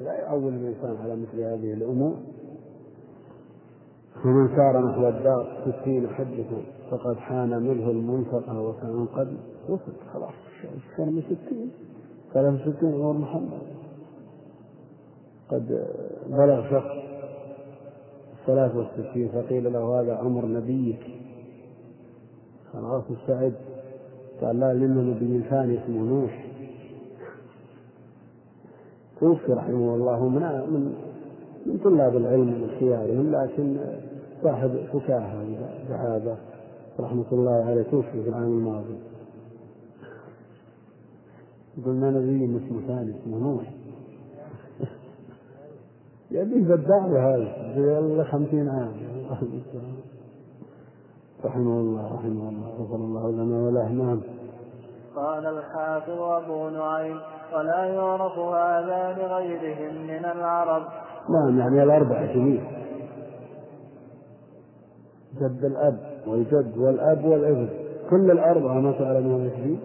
لا يعول الإنسان على مثل هذه الأمور. ومن سار نحو الدار ستين حجة فقد حان منه المنفقة وكان قد وصل خلاص كان من ستين. كان من ستين عمر محمد. قد بلغ شخص الثلاث والستين فقيل له هذا عمر نبيك. خلاص استعد قال لا لنا نبي ثاني اسمه نوح. توفي رحمه الله من من من طلاب العلم من خيارهم لكن صاحب فكاهة دعابة رحمة الله عليه توفي في العام الماضي. قلنا نبي اسمه ثاني اسمه نوح يبي بدع هذا في خمسين عام. رحمه الله رحمه الله غفر الله لنا وله نعم قال الحافظ أبو نعيم. ولا يعرف هذا لغيرهم من العرب. نعم يعني الأربعة جميع. جد الأب والجد والأب والابن. كل الأربعة ما تعلم هذا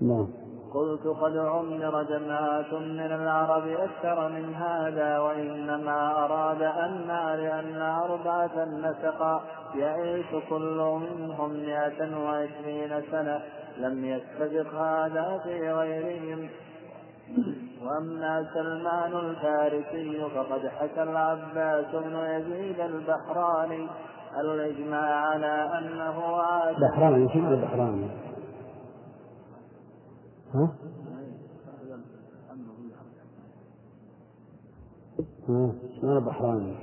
نعم. قلت قد عمر جماعة من العرب أكثر من هذا وإنما أراد أن لأن أربعة نسقا يعيش كل منهم مئة وعشرين سنة لم يستبق هذا في غيرهم وأما سلمان الفارسي فقد حكى العباس بن يزيد البحراني الإجماع على أنه عاش بحراني شنو البحراني؟ ها؟ ها شنو البحراني؟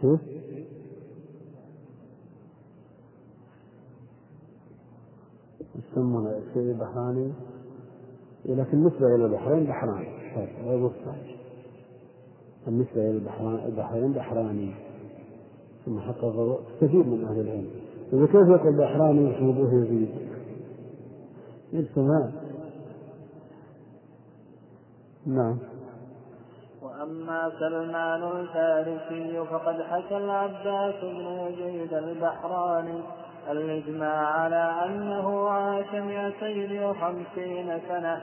كيف؟ يسمونه الشيء البحراني لكن بالنسبة إلى البحرين بحران غير بالنسبة إلى البحرين بحراني ثم حقق كثير من أهل العلم إذا كيف يقول واسمه أبوه يزيد؟ يجتمع نعم. وأما سلمان الفارسي فقد حكى العباس بن يزيد البحراني الإجماع على أنه عاش مئتين وخمسين سنة.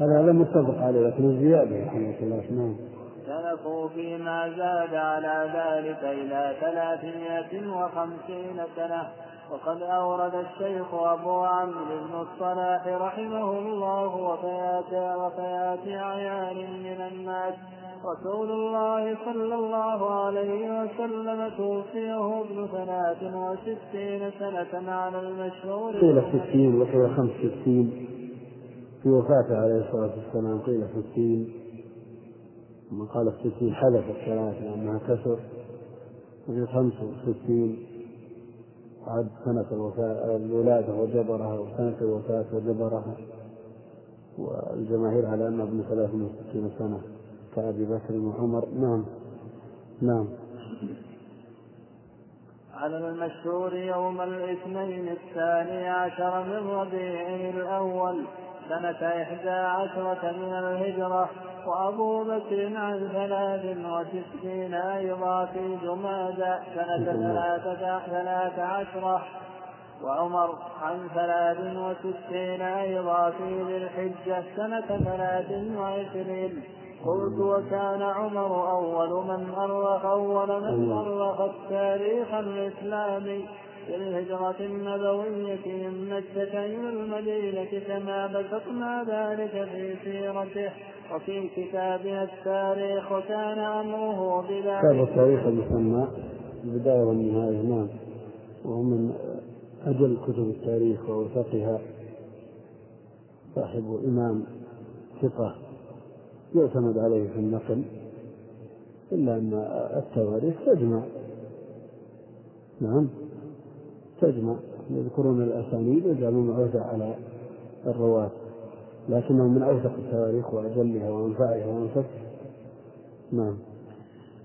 هذا هذا متفق عليه لكن الزيادة رحمه الله نعم. اختلفوا فيما زاد على ذلك إلى ثلاثمائة وخمسين سنة. وقد أورد الشيخ أبو عمرو بن الصلاح رحمه الله وفيات وفيات أعيان من الناس. رسول الله صلى الله عليه وسلم توفيه ابن ثلاث وستين سنة على المشهور. قيل ستين وقيل خمس ستين. في وفاته عليه الصلاة والسلام قيل ستين. ثم قال الستين حذف الثلاث لأنها كسر وفي خمس وستين عد سنة الوفاة الولادة وجبرها وسنة الوفاة وجبرها والجماهير على أنه ابن ثلاث وستين سنة كأبي بكر وعمر. نعم. نعم. على المشهور يوم الاثنين الثاني عشر من ربيع الأول سنة إحدى عشرة من الهجرة. وأبو بكر عن ثلاث وستين أيضا في جمادى سنة ثلاثة ثلاث عشرة. وعمر عن ثلاث وستين أيضا في ذي الحجة سنة ثلاث وعشرين. قلت وكان عمر أول من أرخ أول من أرخ التاريخ الإسلامي. في الهجرة النبوية من مكة إلى المدينة كما بسطنا ذلك في سيرته وفي كتابنا التاريخ وكان أمره بذلك. كتاب التاريخ المسمى البداية والنهاية نعم. وهو من أجل كتب التاريخ وأوثقها صاحب إمام ثقة يعتمد عليه في النقل إلا أن التواريخ تجمع. نعم. تجمع يذكرون الأسانيد ويجعلون عهدة على الرواة لكنه من أوثق التواريخ وأجلها وأنفعها وأنفسها نعم.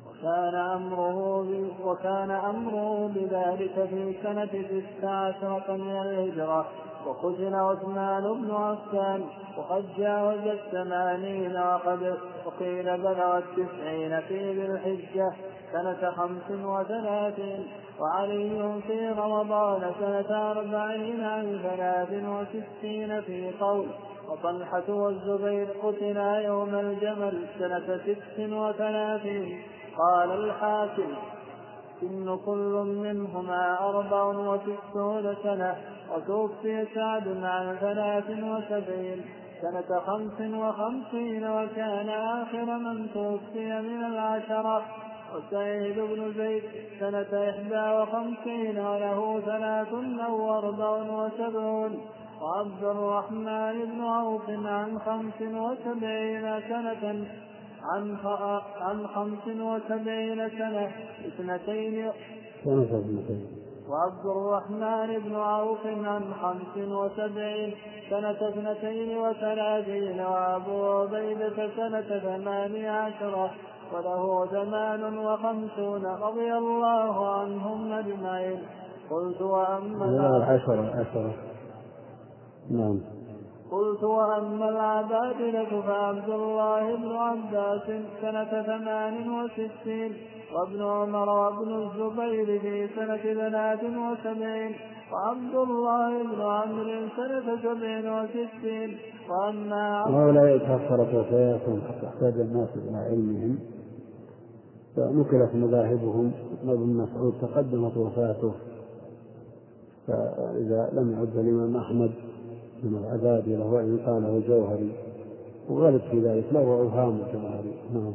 وكان أمره وكان أمره بذلك في سنة تسع عشرة من الهجرة. وقتل عثمان بن عفان وقد جاوز الثمانين وقد وقيل بلغ التسعين في ذي الحجة. سنة خمس وثلاثين وعلي في رمضان سنة أربعين عن ثلاث وستين في قول وطلحة والزبير قتلا يوم الجمل سنة ست وثلاثين قال الحاكم إن كل منهما أربع وستون سنة وتوفي سعد عن ثلاث وسبعين. سنة خمس وخمسين وكان آخر من توفي من العشرة. وسعيد بن زيد سنة إحدى وخمسين وله ثلاث أو أربع وسبعون وعبد الرحمن بن عوف عن خمس وسبعين سنة عن عن خمس وسبعين سنة اثنتين وعبد الرحمن بن عوف عن خمس وسبعين سنة اثنتين وثلاثين وأبو عبيدة سنة ثمانية عشرة وله ثمان وخمسون رضي الله عنهم أجمعين. قلت وأما عشرة عشرة نعم. قلت وأما العبادلة فعبد الله بن عباس سنة ثمان وستين وابن عمر وابن الزبير في سنة ثلاث وسبعين وعبد الله بن عمرو سنة سبع وستين وأما هؤلاء تأخرت وفاتهم حتى احتاج الناس إلى علمهم. فنقلت مذاهبهم ابن مسعود تقدمت وفاته. فإذا لم يعد الإمام أحمد من العذاب له وإن قاله الجوهري وغلط في ذلك له أوهام الجوهري. نعم.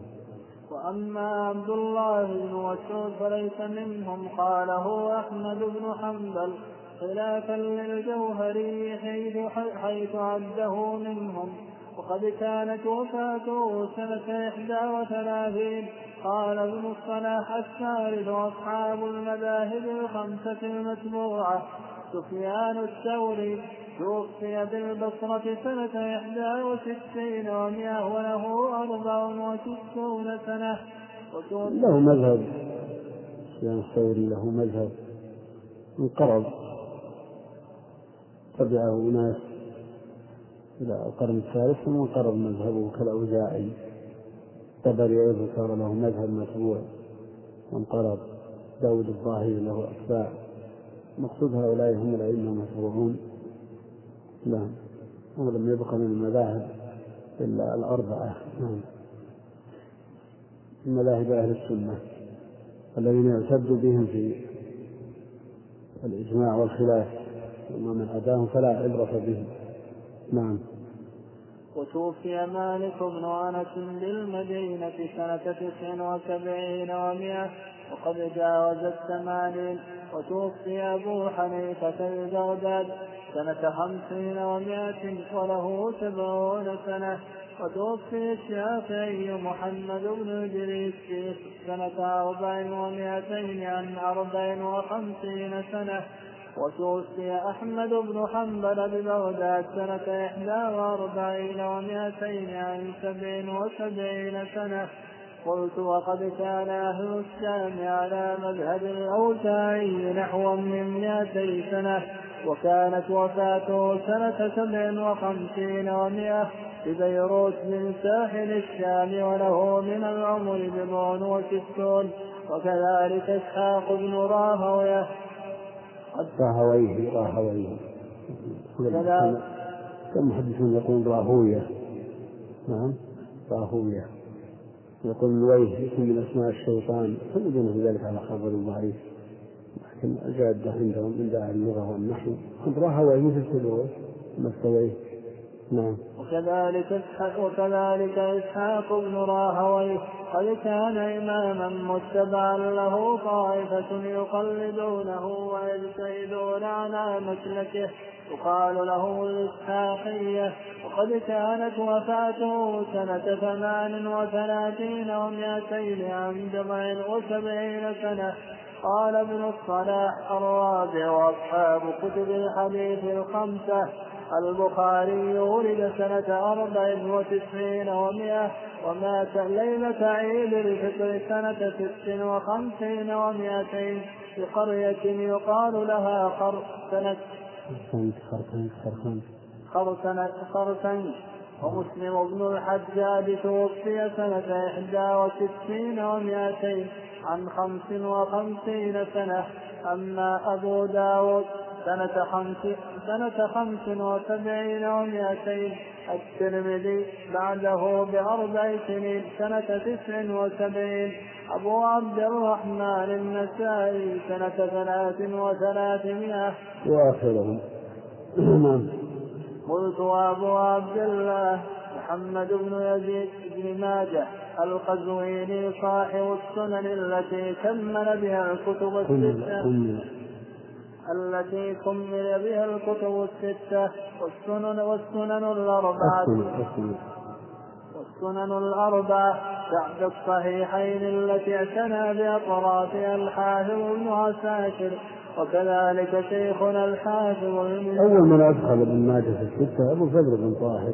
وأما عبد الله بن مسعود فليس منهم قاله أحمد بن حنبل خلافا للجوهري حيث حيث عده منهم. وقد كانت وفاته سنة إحدى وثلاثين. قال ابن الصلاح الثالث أصحاب المذاهب الخمسة المتبوعة سفيان الثوري توفي بالبصرة سنة إحدى وستين ومئة وله أربع وستون سنة. له مذهب. سفيان الثوري له مذهب. انقرض. تبعه أناس إلى القرن الثالث ثم انقرض مذهبه كالأوزاعي. الطبري أيضا صار له مذهب متبوع وانقرض. داود الظاهري له أتباع. مقصود هؤلاء هم الأئمة المشروعون. نعم. ولم يبق من المذاهب إلا الأربعة. نعم. مذاهب أهل السنة. الذين يعتد بهم في الإجماع والخلاف. وما من عداهم فلا عبرة بهم. نعم. وتوفي مالك بن أنس بالمدينة سنة تسع وسبعين ومائة وقد جاوز الثمانين. وتوفي أبو حنيفة ببغداد سنة خمسين ومائة وله سبعون سنة. وتوفي الشافعي محمد بن إدريس سنة أربع ومائتين عن أربع وخمسين سنة. وتوفي أحمد بن حنبل ببغداد سنة إحدى وأربعين ومائتين عن سبع وسبعين سنة. قلت وقد كان أهل الشام على مذهب الأوزاعي نحو من مئتي سنة وكانت وفاته سنة سبع وخمسين ومئة ببيروت من ساحل الشام وله من العمر بضع وستون. وكذلك إسحاق بن راهوية راهويه راهويه كم محدثون يقول راهويه نعم راهويه يقول الويه اسم من أسماء الشيطان. فنجد في ذلك على خبر ضعيف لكن الجادة عندهم عند أهل اللغة والنحو. قد راهويه مثل سلوه مستويه نعم. وكذلك إسحاق وكذلك إسحاق بن راهويه قد كان إماما متبعا له طائفة يقلدونه ويجتهدون على مسلكه. يقال له الإسحاقية وقد كانت وفاته سنة ثمان وثلاثين ومائتين عن بضع وسبعين سنة. قال ابن الصلاح الرابع وأصحاب كتب الحديث الخمسة البخاري ولد سنة أربع وتسعين ومائة ومات ليلة عيد الفطر سنة ست وخمسين ومائتين في قرية يقال لها خرسنة خرسنة خرسنة ومسلم بن الحجاج توفي سنة إحدى وستين ومائتين عن خمس وخمسين سنة. أما أبو داود سنة خمس سنة خمس وسبعين ومائتين الترمذي بعده بأربع سنين. سنة تسع وسبعين. أبو عبد الرحمن النسائي سنة ثلاث وثلاثمائة. وآخرهم. نعم. قلت وأبو عبد الله محمد بن يزيد بن ماجه القزويني صاحب السنن التي كمل بها الكتب الستة. التي كمل بها الكتب الستة والسنن والسنن الأربعة. والسنن الأربعة بعد الصحيحين التي اعتنى بأطرافها الحافظ ابن عساكر وكذلك شيخنا الحافظ أول من أدخل ابن ماجه في الستة أبو فضل بن طاهر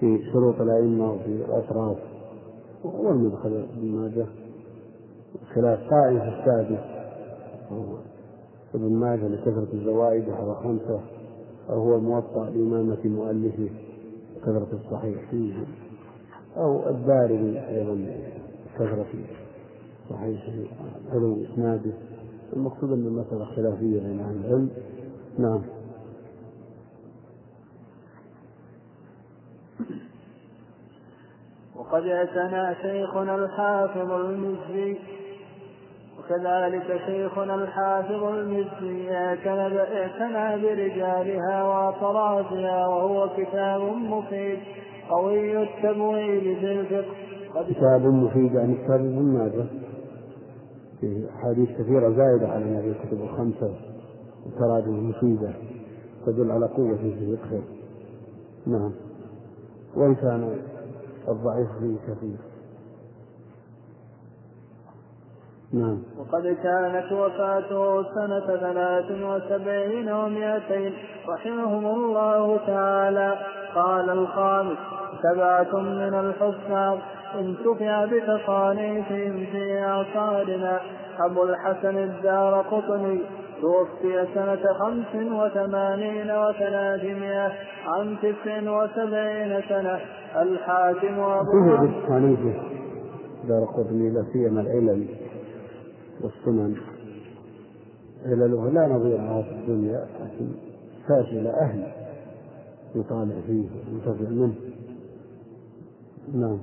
في شروط الأئمة وفي الأطراف. أول من أدخل ابن ماجه خلاف قائم في السادس. ابن ماجه لكثرة الزوائد وهذا خمسة أو هو الموطأ لإمامة مؤلفه كثرة الصحيح. فيه أو الدارمي أيضا كثرة صحيح علو إسناده. المقصود أن المسألة خلافية بين أهل العلم. نعم. وقد اعتنى شيخنا الحافظ المزي وكذلك شيخنا الحافظ المزي اعتنى برجالها وأطرافها وهو كتاب مفيد قوي التمويل في الفقه. كتاب مفيد يعني كتاب ابن ماجه. فيه أحاديث كثيرة زائدة على هذه الكتب الخمسة. وتراجم مفيدة. تدل على قوة في فقهه نعم. وإن كان الضعيف فيه كثير. نعم. وقد كانت وفاته سنة ثلاث وسبعين ومائتين رحمهم الله تعالى. قال الخامس سبعة من الحفاظ انتفع بتصانيفهم في أعصارنا. أبو الحسن الدار قطني توفي سنة خمس وثمانين وثلاثمائة عن تسع وسبعين سنة. الحاكم أبو بتصانيفه. دار قطني لا سيما العلل. والسنن علله لا نظير لها في الدنيا لكن فاشل أهل يطالع فيه وينتفع منه نعم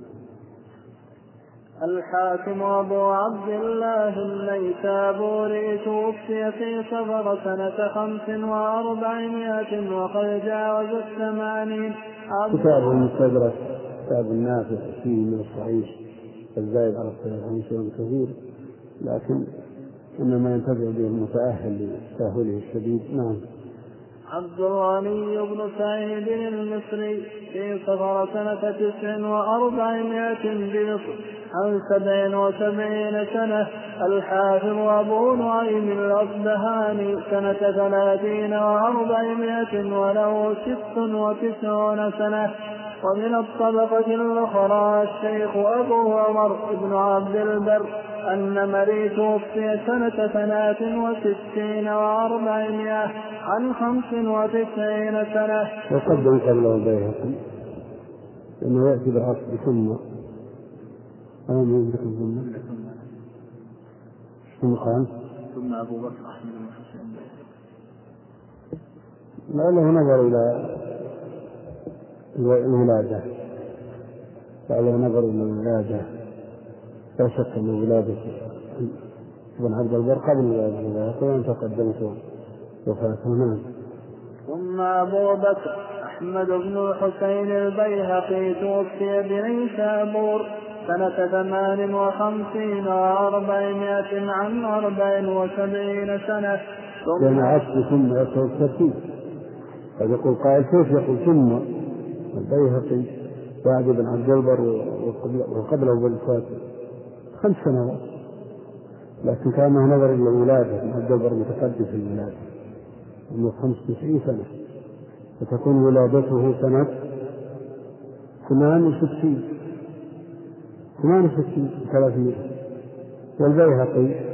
الحاكم أبو عبد الله النيسابوري توفي في صفر سنة خمس وأربعمائة وقد جاوز الثمانين كتاب المستدرك كتاب النافع فيه من الصحيح الزايد على الصحيح شيء كثير لكن إنما ينتفع به المتأهل لتأهله الشديد. نعم. عبد الغني بن سعيد المصري في صفر سنة تسع وأربعمائة بمصر عن سبع وسبعين سنة الحافظ أبو نعيم الأصبهاني سنة ثلاثين وأربعمائة وله ست وتسعون سنة. ومن الطبقة الأخرى الشيخ أبو عمر بن عبد البر أن مري توفي سنة ثلاث وستين وأربعمائة عن خمس وتسعين سنة. وقدم قبله البيهقي لأنه يأتي بالعصر ثم ألم يدرك ثم ثم قال ثم أبو بكر أحمد بن حسين لعله نظر إلى الولادة. لعله نظر إلى الولادة. لا شك أن ولادة ابن عبد البر قبل ولادة الولاية وأن تقدمت وفاته؟ نعم. ثم أبو بكر أحمد بن الحسين البيهقي توفي بنيسابور سنة ثمان وخمسين وأربعمائة عن أربع وسبعين سنة. ثم لأن عكس ثم يقول الترتيب قد يقول قائل كيف يقول ثم البيهقي؟ بعد بن عبد البر وقبله بالفات خمس سنوات. لكن كان نظر بن عبد البر متقدم في الولادة. عمره 95 سنة. فتكون ولادته سنة 68 68 300 والبيهقي؟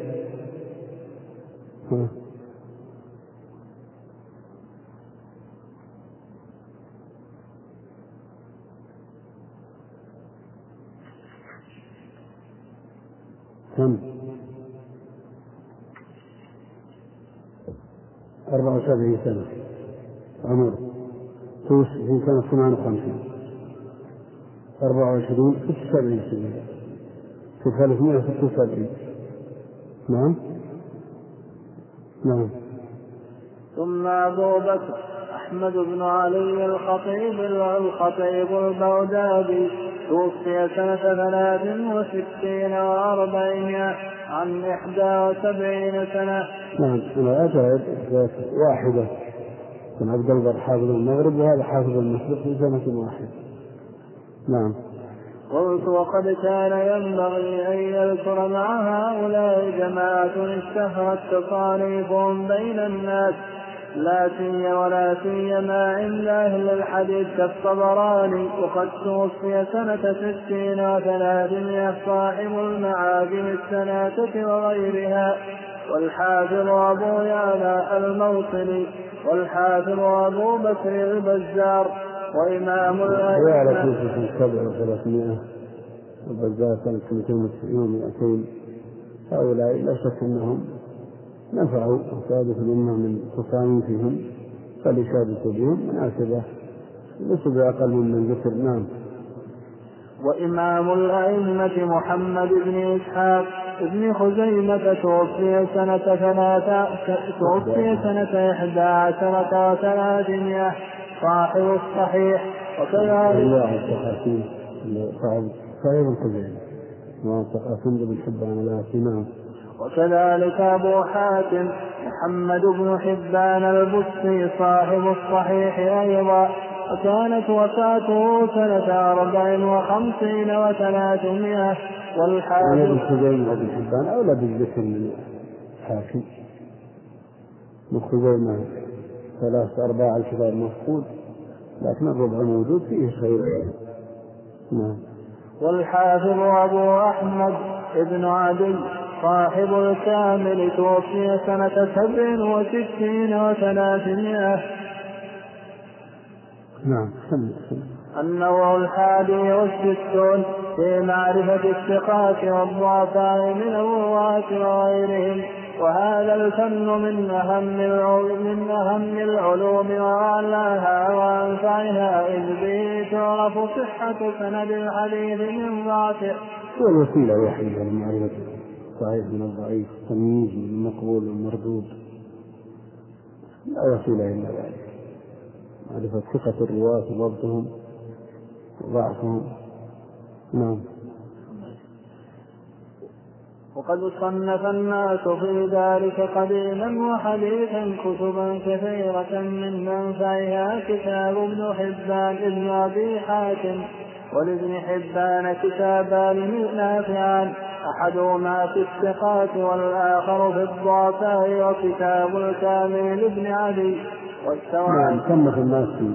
كم؟ أربعة وسبعين سنة. عمره في سنة 58 24 76 سنة. في 376 نعم. نعم. ثم أبو بكر أحمد بن علي الخطيب الخطيب البغدادي. توفي سنة ثلاث وستين وأربعين عن إحدى وسبعين سنة. نعم أنا أتى واحدة كان عبد البر حافظ المغرب وهذا حافظ المشرق في سنة واحدة. نعم. قلت وقد كان ينبغي أن يذكر مع هؤلاء جماعة اشتهرت تصانيفهم بين الناس لا سي ولا سيما عند أهل الحديث كالطبراني وقد توفي سنة ستين وثلاثمائة صاحب المعاجم الثلاثة وغيرها. والحافظ أبو يعلى الموصلي والحافظ أبو بكر البزار وإمام الأئمة. وعلى سبع وثلاثمائة البزار سنة 290 و200 هؤلاء لا شك أنهم نفعوا وسادة الأمة من تصانيفهم فالإشادة بهم مناسبة ليس بأقل من ذكر نعم. وإمام الأئمة محمد بن إسحاق بن خزيمة توفي سنة ثلاثة توفي سنة إحدى عشرة وثلاثمائة صاحب الصحيح وكذلك. صاحب صحيح الخزيمة. وصندوق بن حبان الآتي وكذلك أبو حاتم محمد بن حبان البصري صاحب الصحيح أيضا. وكانت وفاته سنة أربع وخمسين وثلاثمائة. والحاكم ابن خزيمة بن حبان أولى بالذكر من الحاكم ابن خزيمة ثلاث أرباع الكتاب مفقود لكن الربع موجود فيه خير. نعم. والحافظ أبو أحمد ابن عدي. صاحب الكامل توفي سنة سبع وستين وثلاثمائة. نعم النوع الحادي والستون في معرفة الثقات والضعفاء من الرواة وغيرهم وهذا الفن من أهم من أهم العلوم وأعلاها وأنفعها. إذ به تعرف صحة سند الحديث من ضعفه. هو الوسيلة الوحيدة لمعرفة الصحيح من الضعيف التمييز من المقبول والمردود لا وسيلة إلا ذلك. معرفة ثقة الرواة وضبطهم وضعفهم. نعم. وقد صنف الناس في ذلك قديما وحديثا كتبا كثيرة من منفعها كتاب ابن حبان ابن أبي حاتم ولابن حبان كتابان نافعان. أحدهما في الثقات والآخر في الضعفاء وكتاب الكامل لابن علي والسواء نعم صنف الناس في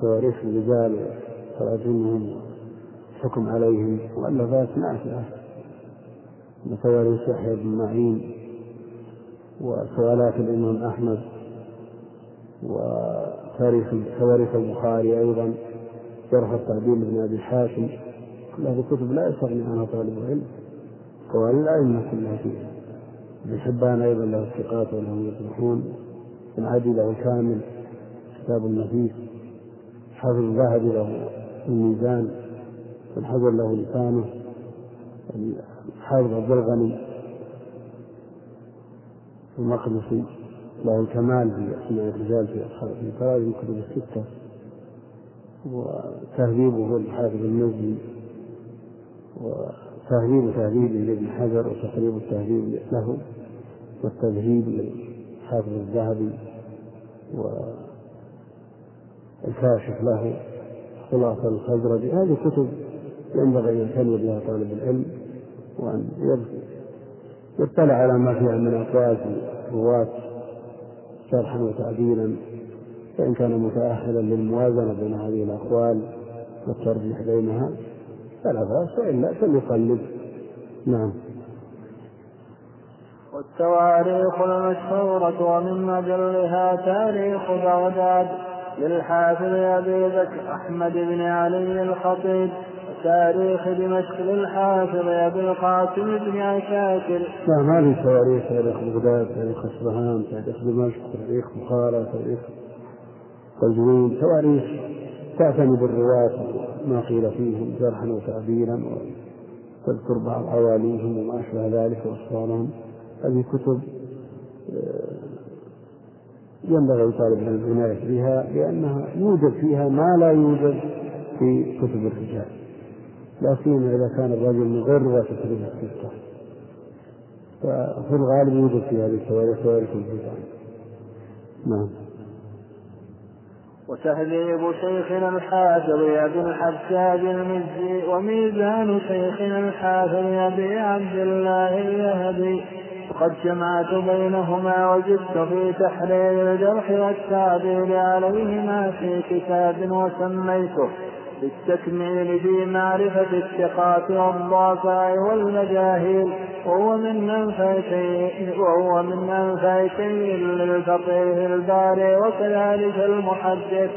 تواريخ الرجال وتراجمهم الحكم عليهم مؤلفات نافعة تواريخ يحيى بن معين وسؤالات الإمام أحمد وتاريخ تواريخ البخاري أيضا شرح التعديل بن أبي حاتم هذه الكتب لا يستغني عنها طالب العلم قوال الأئمة كلها فيها ابن حبان أيضا له الثقات ولهم يصلحون العدي له كامل كتاب النفيس حافظ الذهبي له الميزان. والحجر له لسانه. حافظ عبد الغني المقدسي له الكمال في أسماء الرجال في أصحاب في الكتب الستة. وتهذيبه الحافظ المزي وتهذيب تهذيبه لابن حجر وتقريب التهذيب له والتذهيب للحافظ الذهبي والكاشف له خلاصة الخزرج. هذه كتب ينبغي أن يهتم بها طالب العلم وأن يطلع على ما فيها من أقوال الرواة شرحا وتعديلا فإن كان متأهلا للموازنة بين هذه الأقوال والترجيح بينها فلا بأس وإلا فليقلد نعم. والتواريخ المشهورة ومن أجلها تاريخ بغداد للحافظ أبي بكر أحمد بن علي الخطيب تاريخ دمشق للحافظ أبي القاسم بن عساكر. نعم هذه تواريخ تاريخ بغداد تاريخ اصفهان تاريخ دمشق تاريخ بخارى تاريخ تجوين تواريخ تعتني بالرواة. ما قيل فيهم جرحا وتعديلا وتذكر بعض عواليهم وما أشبه ذلك وأخبارهم هذه كتب آه، ينبغي طالب العناية بها لأنها يوجد فيها ما لا يوجد في كتب الرجال. لا سيما إذا كان الرجل رواة كتب الستة ففي الغالب يوجد في هذه تواريخ الرجال نعم. وتهذيب شيخنا الحافظ أبي الحجاج المزي وميزان شيخنا الحافظ أبي عبد الله اليهبي وقد جمعت بينهما وجدت في تحرير الجرح والتعديل عليهما في كتاب وسميته. بالتكميل في معرفة الثقات والضعفاء والمجاهيل وهو من أنفع شيء وهو من أنفع شيء للفقيه الباري وكذلك المحدث.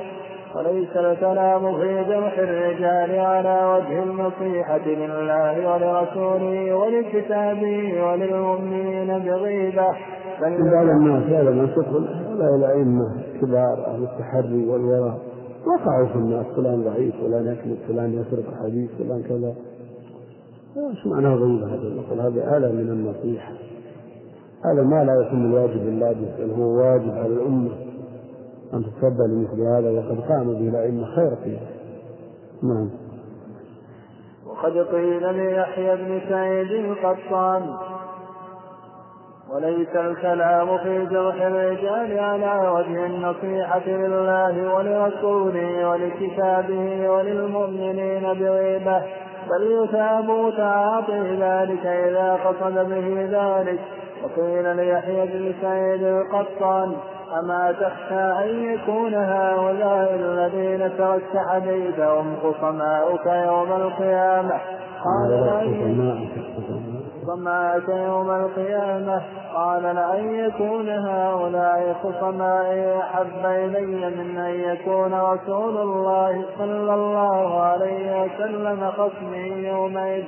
وليس الكلام في جرح الرجال على وجه النصيحة لله ولرسوله ولكتابه وللمؤمنين بغيبة. بل بعض الناس هذا ما تدخل هؤلاء الأئمة كبار أهل التحري والوراء. وقعوا في الناس فلان ضعيف فلان يكذب فلان يسرق حديث فلان كذا. إيش معنى غيبة هذا نقول هذا آلة من النصيحة. هذا ما لا يكون الواجب لله بل هو واجب على الأمة أن تتصدى لمثل هذا وقد قام به الأئمة خير فيه. نعم. وقد قيل ليحيى بن سعيد القطان وليس الكلام في جرح الرجال على وجه النصيحة لله ولرسوله ولكتابه وللمؤمنين بغيبة بل يثاب تعاطي ذلك إذا قصد به ذلك. وقيل ليحيى بن سعيد القطان أما تخشى أن يكون هؤلاء الذين ترشح بيدهم خصماؤك يوم القيامة؟ قال خصماءك يوم القيامة؟ قال لأن يكون هؤلاء خصمائي أحب إلي من أن يكون رسول الله صلى الله عليه وسلم خصمي يومئذ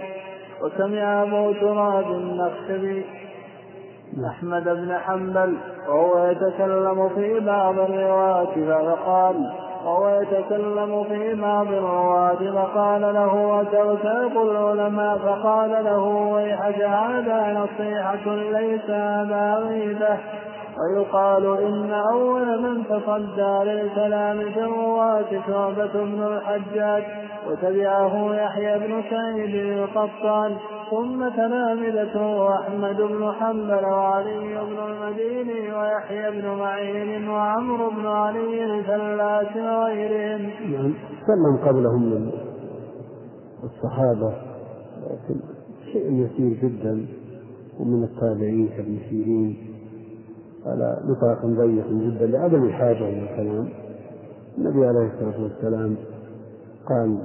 وسمع أبو تراب النخشبي أحمد بن حنبل وهو يتكلم في بعض الروايات فقال وهو يتكلم في بعض الرواة فقال له أتغتاب العلماء فقال له ويحك هذا نصيحة ليس هذا غيبة ويقال إن أول من تصدى للكلام في الرواة شعبة بن الحجاج وتبعه يحيى بن سعيد القطان ثم تلامذته أحمد بن حنبل وعلي بن المديني ويحيى بن معين وعمرو بن علي الفلاس وغيرهم. نعم. سلم قبلهم من الصحابة لكن شيء يسير جدا ومن التابعين كابن سيرين. على نطاق ضيق جدا لعدم الحاجة إلى الكلام. النبي عليه الصلاة والسلام قال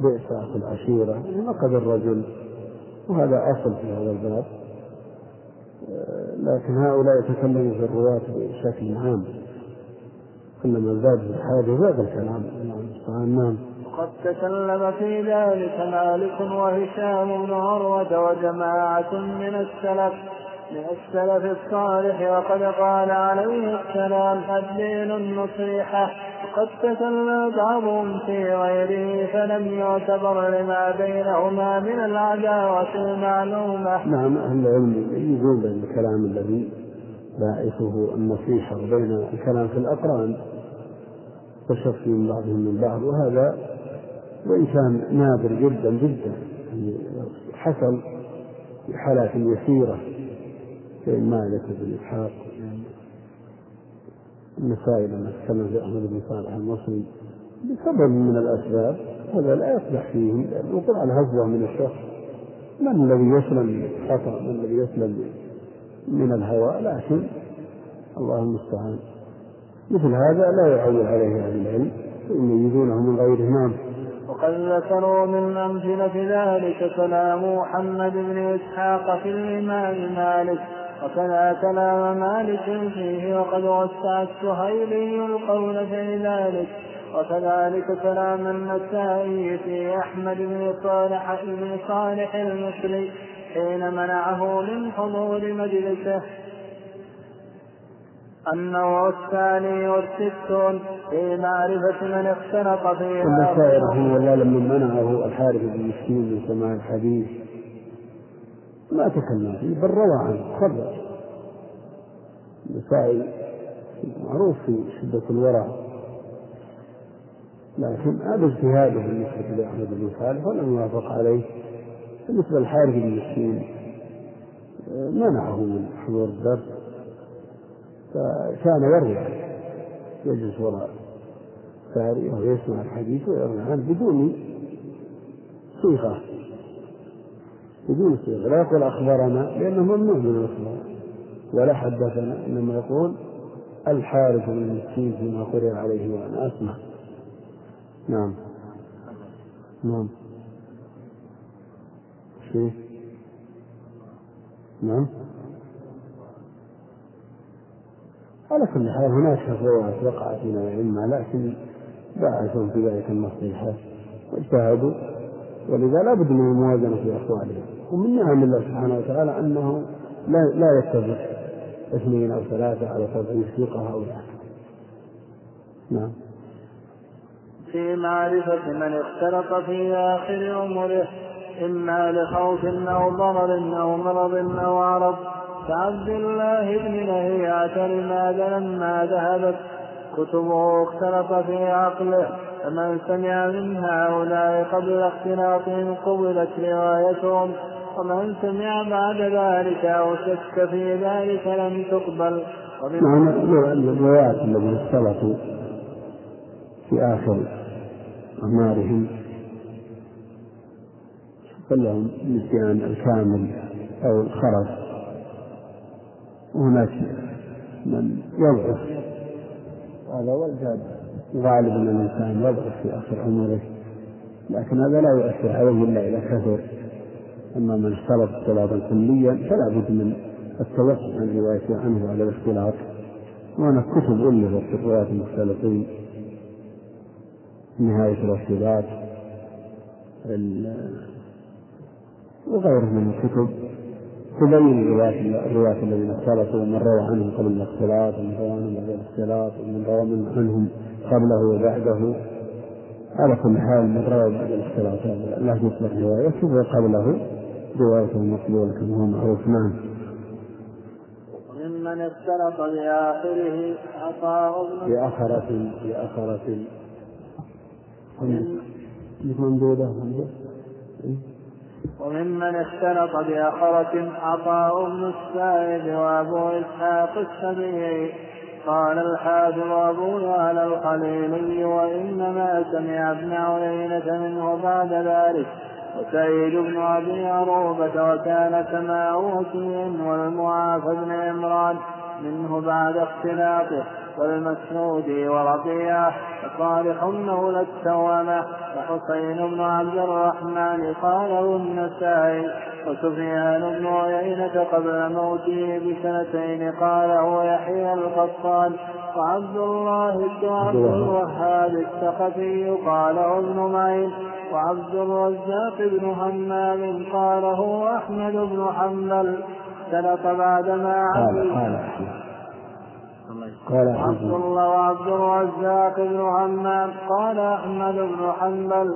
بئس أخو العشيرة. نقد الرجل وهذا أصل في هذا الباب. لكن هؤلاء يتكلموا في الرواة بشكل عام. كلما زاد الحاجة زاد الكلام. نعم. وقد تكلم في ذلك مالك وهشام بن عروة وجماعة من السلف من السلف الصالح وقد قال عليه السلام الدين النصيحة. وقد تكلم بعضهم في غيره فلم يعتبر لما بينهما من العداوة المعلومة. نعم أهل العلم يقول بين الكلام الذي باعثه النصيحة وبين الكلام في الأقران تشفي من بعضهم من بعض وهذا وإن كان نادر جدا جدا يعني حصل في حالات يسيرة بين مالك بن إسحاق النسائي لما تكلم في أحمد بن صالح المصري بسبب من الأسباب هذا لا يصلح فيه الوقوع على هزوة من الشخص. من الذي يسلم من الخطأ من الذي يسلم من الهوى؟ لكن الله المستعان. مثل هذا لا يعول عليه أهل العلم يميزونه من غيره نعم وقد ذكروا من أمثلة ذلك كلام محمد بن إسحاق في الإمام مالك وكذا كلام مالك فيه وقد وسع السهيلي القول في ذلك. وكذلك كلام النسائي في أحمد بن صالح بن صالح المصري حين منعه من حضور مجلسه. النوع الثاني والستون في معرفة من اختلط فيها. النسائي رحمه الله لما منعه الحارث بن مسكين من سماع الحديث. ما تكلم فيه بل روى عنه خرج النسائي معروف في شدة الورع لكن هذا اجتهاده بالنسبة لأحمد بن صالح ولم يوافق عليه. بالنسبة للحارث بن مسكين منعه من حضور الدرس فكان يروي يجلس وراء ساري وهو يسمع الحديث ويروي عنه بدون صيغة. بدون صيغة لا يقول أخبرنا لأنه ممنوع من الإخبار. ولا حدثنا إنما يقول الحارث بن المسكين فيما قرئ عليه وأنا أسمع. نعم. نعم. شيء نعم. على كل حال هناك فتوات وقعت من العلم لكن باعثهم في ذلك النصيحة واجتهدوا ولذا لا بد من الموازنة في أقوالهم. ومن نعم الله سبحانه وتعالى أنه لا لا يتفق اثنين أو ثلاثة على تضعيف ثقة أو لا نعم. في معرفة من اختلط في آخر عمره إما لخوف أو ضرر أو مرض أو عرض. كعبد الله بن لهيعة لماذا لما ذهبت؟ كتبه اختلط في عقله فمن سمع من هؤلاء قبل اختلاطهم قبلت روايتهم. ومن سمع بعد ذلك أو شك في ذلك لم تقبل. نعم الروايات الذين اختلطوا في آخر أعمارهم لهم النسيان الكامل أو الخرف. وهناك من يضعف. هذا هو الجاد. غالب أن الإنسان يضعف في آخر عمره لكن هذا لا يؤثر عليه إلا إذا كثر. أما من اختلط اختلاطا كليا فلا بد من التوسع عن روايته عنه على الاختلاط وهناك كتب الفت في روايه المختلطين نهاية الاختلاط وغيره من الكتب. تبين الرواة الذين اختلطوا ومن روى عنهم قبل الاختلاط ومن روى عنهم بعد الاختلاط ومن روى عنهم قبله وبعده. على كل حال من روى بعد الاختلاط لا تصلح روايته وقبله روايته مقبولة كما هو معروف. نعم. ممن اختلط بآخره عطاء بن بأخرة بأخرة ممدودة. وممن اختلط بأخرة عطاء بن السائب وأبو إسحاق السبيعي. قال الحافظ أبو يعلى الخليلي وإنما سمع ابن عيينة منه بعد ذلك. وسعيد بن أبي عروبة وكان سماع وكيع والمعافى بن عمران منه بعد اختلاطه والمسعود وربيعة وصالح مولى التوامة وحسين بن عبد الرحمن قاله النسائي وسفيان بن عيينة قبل موته بسنتين قاله يحيى القطان. وعبد الله بن عبد الوهاب الثقفي قاله ابن معين. وعبد الرزاق بن همام قاله أحمد بن حنبل. سلط بعدما قال قال قال عبد الله وعبد الرزاق بن همام قال أحمد بن حنبل.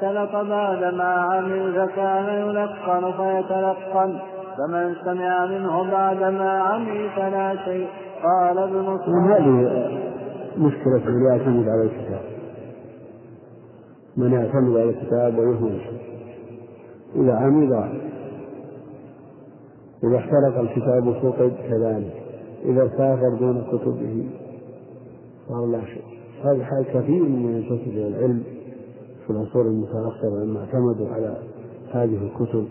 سلط بعد ما عمل فكان يلقن فيتلقن. فمن سمع منه بعد ما عمل فلا شيء. قال ابن هذه مشكلة من يعتمد على الكتاب. من يعتمد على الكتاب ويهمل إذا عمل إذا احترق الكتاب فقد كذلك. إذا سافر دون كتبه صار لا شيء. هذا حال كثير من ينتسب إلى العلم في العصور المتأخرة لما اعتمدوا على هذه الكتب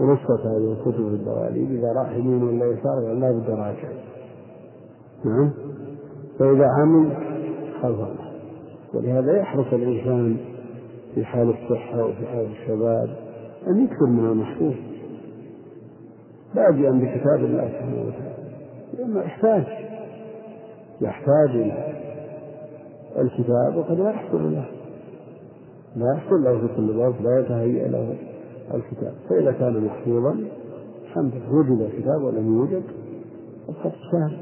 ورصت هذه الكتب في الدواليب إذا راح يمين ولا يسار لا بد راجع. نعم؟ فإذا عمل خلف ولهذا يحرص الإنسان في حال الصحة وفي حال الشباب أن يكثر من المحفوظ باجئا بكتاب الله سبحانه وتعالى. لأنه يحتاج يحتاج إلى الكتاب وقد لا يحصل له. لا يحصل له في كل ظرف لا يتهيأ له الكتاب. فإذا كان محفوظا الحمد لله وجد الكتاب ولم يوجد الخط سهل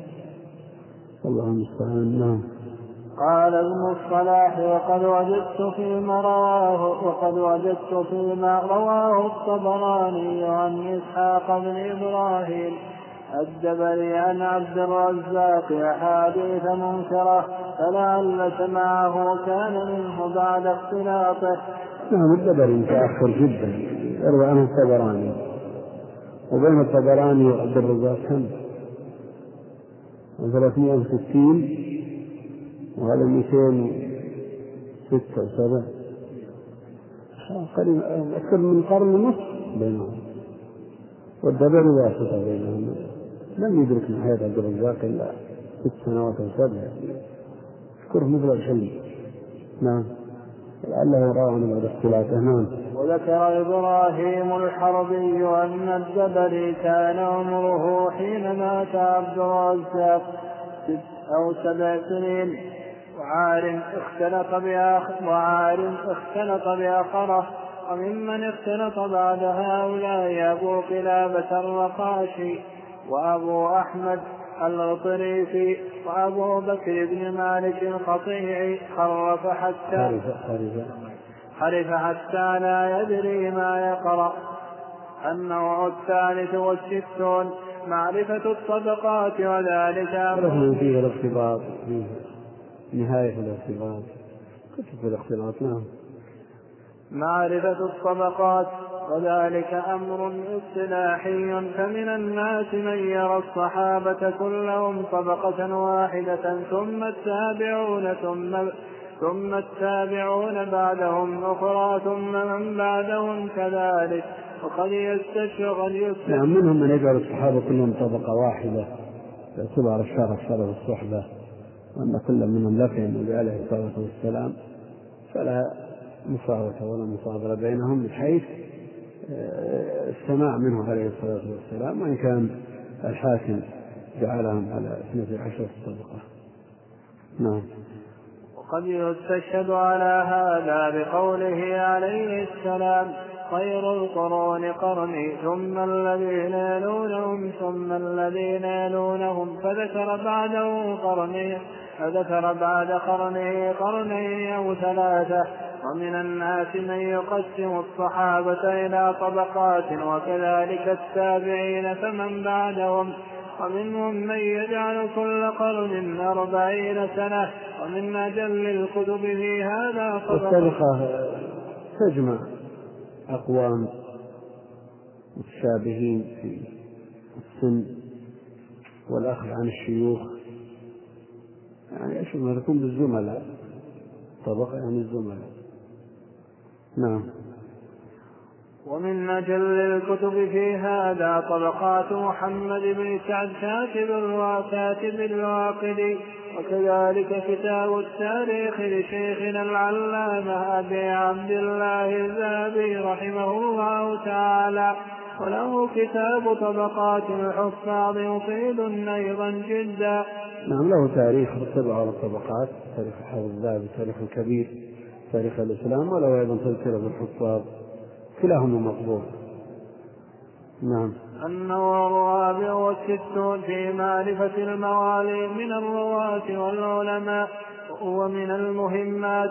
الله المستعان نعم. قال ابن الصلاح وقد وجدت فيما رواه وقد وجدت فيما رواه الطبراني عن إسحاق بن إبراهيم الدبري عن عبد الرزاق أحاديث منكرة فلعل سماعه كان منه بعد اختلاطه. نعم الدبري متاخر جدا يروي عنه الطبراني وبين الطبراني وعبد الرزاق كم؟ 360 وهذا 206 وسبع قريب أكثر من قرن ونصف. بينهم. والدبر واسطة بينهم. لم يدرك من حياة عبد الرزاق إلا ست سنوات أو سبع. اذكره مثل الحلم نعم. لعله روى عن بعد اختلافه نعم. وذكر إبراهيم الحربي أن الدبري كان عمره حين مات عبد الرزاق ست أو سبع سنين. وعار اختلط بآخر وعار اختلط بآخره وممن اختلط بعد هؤلاء أبو قلابة الرقاشي وأبو أحمد الغطريفي وأبو بكر بن مالك الخطيعي خرف حتى حرف حتى لا يدري ما يقرأ. النوع الثالث والستون. معرفة الطبقات وذلك. فيه الارتباط فيه. نهاية الارتباط كتب الاختلاط نعم. معرفة الطبقات وذلك أمر اصطلاحي فمن الناس من يرى الصحابة كلهم طبقة واحدة ثم التابعون ثم ثم التابعون بعدهم أخرى ثم من بعدهم كذلك. وقد يستشفى قد يستشفى نعم منهم من يجعل الصحابة كلهم طبقة واحدة باعتبار الشرف شرف الصحبة. وأن كل منهم لقي النبي عليه الصلاة والسلام فلا مساواة ولا مصادرة بينهم بحيث آه، السماع منه عليه الصلاة والسلام. وإن كان الحاكم جعلهم على اثنتي عشرة طبقة. نعم. وقد يستشهد على هذا بقوله عليه السلام خير القرون قرني ثم الذين يلونهم ثم الذين يلونهم فذكر بعده قرني فذكر بعد قرنه قرنين أو ثلاثة. ومن الناس من يقسم الصحابة إلى طبقات وكذلك التابعين فمن بعدهم. ومنهم من يجعل كل قرن أربعين سنة. ومن أجل الكتب في هذا الطبقة تجمع. أقوام متشابهين في السن والأخذ عن الشيوخ. يعني تكون بالزملاء طبقة يعني الزملاء. نعم. ومن أجل الكتب في هذا طبقات محمد بن سعد كاتب الواقدي وكذلك كتاب التاريخ لشيخنا العلامة أبي عبد الله الذهبي رحمه الله تعالى. وله كتاب طبقات الحفاظ مفيد أيضا جدا. نعم له تاريخ رتب على الطبقات تاريخ الحافظ الذهبي تاريخ الكبير تاريخ الإسلام وله أيضا تذكرة بالحفاظ كلاهما مقبول. نعم. النوع الرابع والستون في معرفة الموالي من الرواة والعلماء ومن المهمات.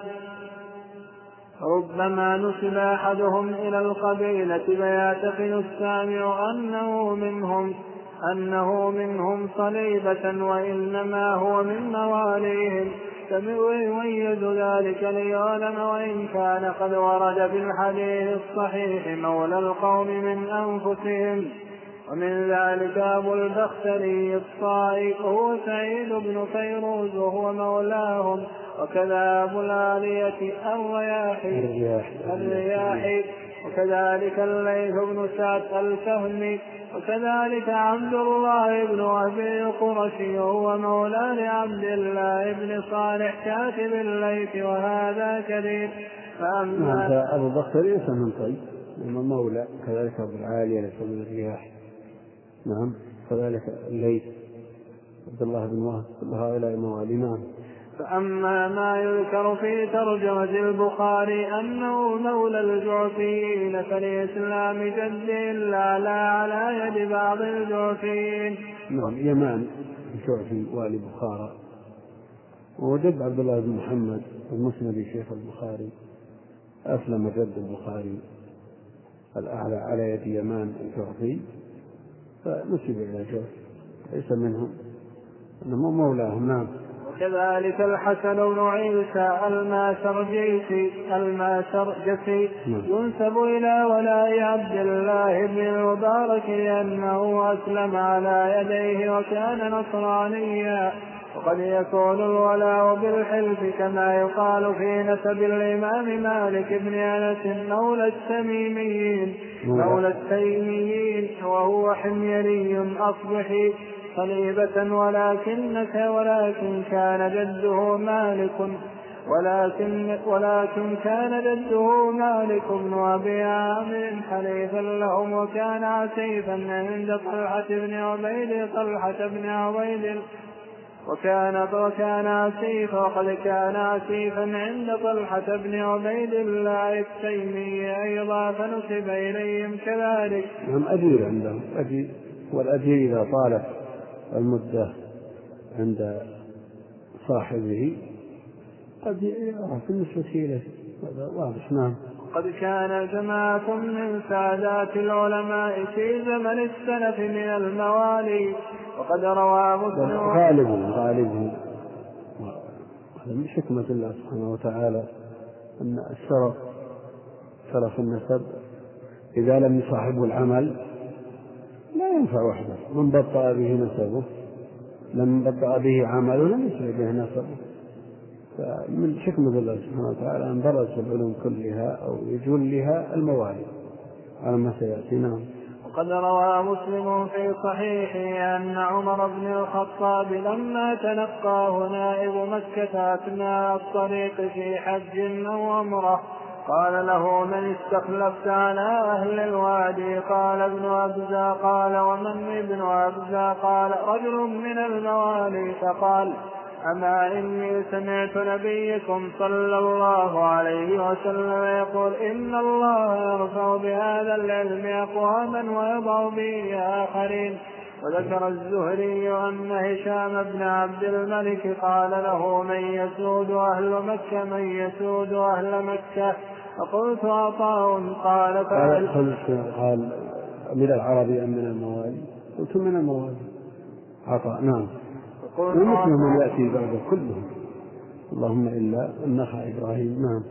ربما نسب أحدهم إلى القبيلة فيعتقد السامع أنه منهم أنه منهم صليبة وإنما هو من مواليهم. ويميز ذلك ليعلم وإن كان قد ورد في الحديث الصحيح مولى القوم من أنفسهم. ومن ذلك أبو البختري الصائي وهو سعيد بن فيروز وهو مولاهم. وكذا أبو العالية الرياحي. الرياحي. وكذلك الليث بن سعد الفهمي. وكذلك عبد الله بن أبي القرشي وهو مولى لعبد الله بن صالح كاتب الليث وهذا كثير فأما أبو بكر ليس من طيب إنما مولى. كذلك أبو العالية ليس من الرياح نعم. كذلك الليث عبد الله بن وهب. هؤلاء موالي نعم فأما ما يذكر في ترجمة البخاري أنه مولى الجعفيين فلإسلام جده لا لا على يد بعض الجعفيين. نعم يمان الجعفي والي بخارى. وجد عبد الله بن محمد المسند شيخ البخاري. أسلم جد البخاري الأعلى على يد يمان الجعفي. فنسب إلى جعفي ليس منهم. إنه مولاهم نعم. وكذلك الحسن بن عيسى الماشرجيسي الماشرجسي نعم. ينسب إلى ولاء عبد الله بن المبارك لأنه أسلم على يديه وكان نصرانيا. وقد يكون الولاء بالحلف كما يقال في نسب الإمام مالك بن أنس مولى التميميين. مولى التيميين وهو حميري أصبحي صليبة ولكنك ولكن كان جده مالك ولكن ولكن كان جده مالك بن أبي عامر حليفا لهم وكان عسيفا عند طلحة بن عبيد طلحة بن عبيد وكان وكان عسيفا وقد كان عسيفا عند طلحة بن عبيد الله التيمي أيضا فنسب إليهم كذلك. نعم أجير عندهم. أجير والأجير إذا طالت المدة عند صاحبه. قد بالنسبة إليه. هذا واضح نعم. قد كان جماعة من سادات العلماء في زمن السلف من الموالي. وقد روى مسلم غالبا هذا من حكمة الله سبحانه وتعالى أن الشرف شرف النسب إذا لم يصاحبه العمل لا ينفع وحده. من بطأ به نسبه لم بطأ به عمله لم يسرع به نسبه. فمن حكمة الله سبحانه وتعالى أن درس العلوم كلها أو يجلها الموالي على ما سيأتي. نعم. وقد روى مسلم في صحيحه أن عمر بن الخطاب لما تلقاه نائب مكة أثناء الطريق في حج أو عمرة قال له من استخلفت على أهل الوادي؟ قال ابن أبزى. قال ومن ابن أبزى؟ قال رجل من الموالي. فقال أما إني سمعت نبيكم صلى الله عليه وسلم يقول إن الله يرفع بهذا العلم أقواما ويضع به آخرين وذكر الزهري أن هشام بن عبد الملك قال له من يسود أهل مكة من يسود أهل مكة. فقلت عطاء قال قال قال من العرب أم من الموالي؟ قلت من الموالي عطاء نعم. ومثل من يأتي بعد كلهم. اللهم إلا النخع إبراهيم. نعم.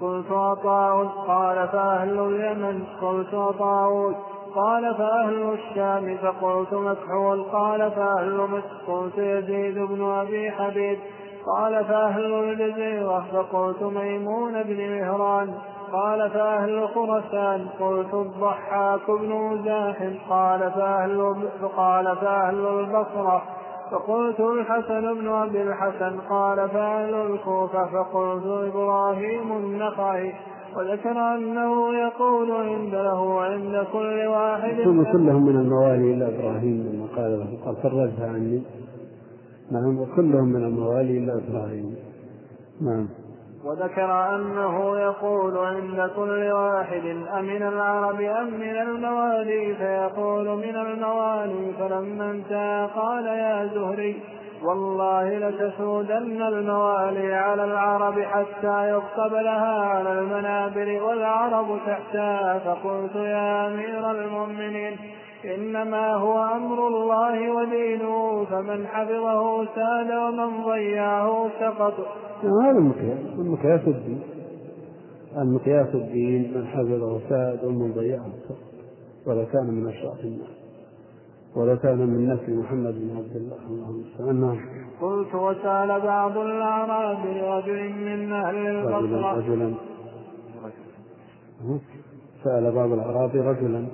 قلت عطاء قال فأهل اليمن قلت عطاء قال فأهل الشام فقلت مكحول قال فأهل مصر قلت يزيد بن أبي حبيب. قال فأهل الجزيرة فقلت ميمون بن مهران. قال فأهل خرسان قلت الضحاك بن مزاحم قال فأهل قال فأهل البصرة. فقلت الحسن بن أبي الحسن قال فأهل الكوفة فقلت إبراهيم النخعي وذكر أنه يقول عند له عند كل واحد ثم كلهم من الموالي إلا إبراهيم لما قال له قال فرجها عني. نعم وكلهم من الموالي إلا إبراهيم. نعم. وذكر أنه يقول عند كل واحد أمن العرب أم من الموالي؟ فيقول من الموالي فلما انتهى قال يا زهري والله لتسودن الموالي على العرب حتى يكتب لها على المنابر والعرب تحتها. فقلت يا أمير المؤمنين إنما هو أمر الله ودينه فمن حفظه ساد ومن ضيعه سقط. هذا المقياس المقياس الدين. المقياس الدين من حفظه ساد ومن ضيعه سقط. ولو كان من أشراف الناس. ولو كان من نسل محمد بن عبد الله. اللهم صل نعم قلت وسأل بعض الأعراب رجل من أهل البصرة رجلا سأل بعض الأعراب رجلا.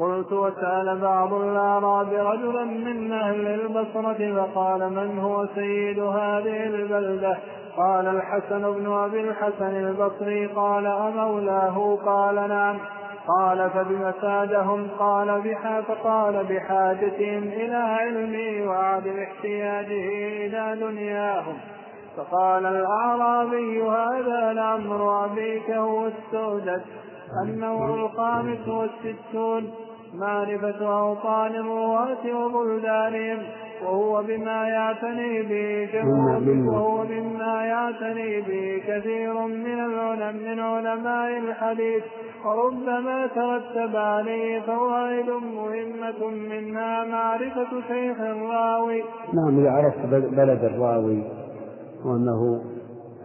قلت وسأل بعض الأعراب رجلا من أهل البصرة فقال من هو سيد هذه البلدة؟ قال الحسن بن أبي الحسن البصري قال أمولاه؟ قال نعم. قال فبم سادهم؟ قال بها فقال بحاجتهم إلى علمي وعدم احتياجه إلى دنياهم. فقال الأعرابي هذا لعمر أبيك هو السودة. النوع الخامس والستون. معرفة أوطان الرواة وبلدانهم وهو بما يعتني به وهو مما يعتني به كثير من العلم من علماء الحديث وربما ترتب عليه فوائد مهمة منها معرفة شيخ الراوي. نعم إذا عرفت بلد الراوي وأنه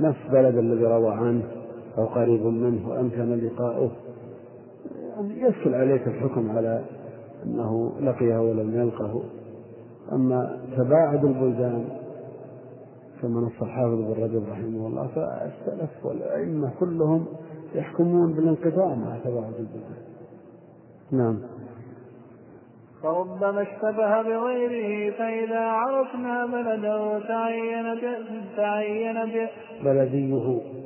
نفس بلد الذي روى عنه أو قريب منه وأمكن لقاؤه يسهل عليك الحكم على أنه لقيه ولم يلقه. أما تباعد البلدان كما نص الحافظ بن رجب رحمه الله فالسلف والأئمة كلهم يحكمون بالانقطاع مع تباعد البلدان. نعم. فربما اشتبه بغيره فإذا عرفنا بلده تعين تعين بلديه.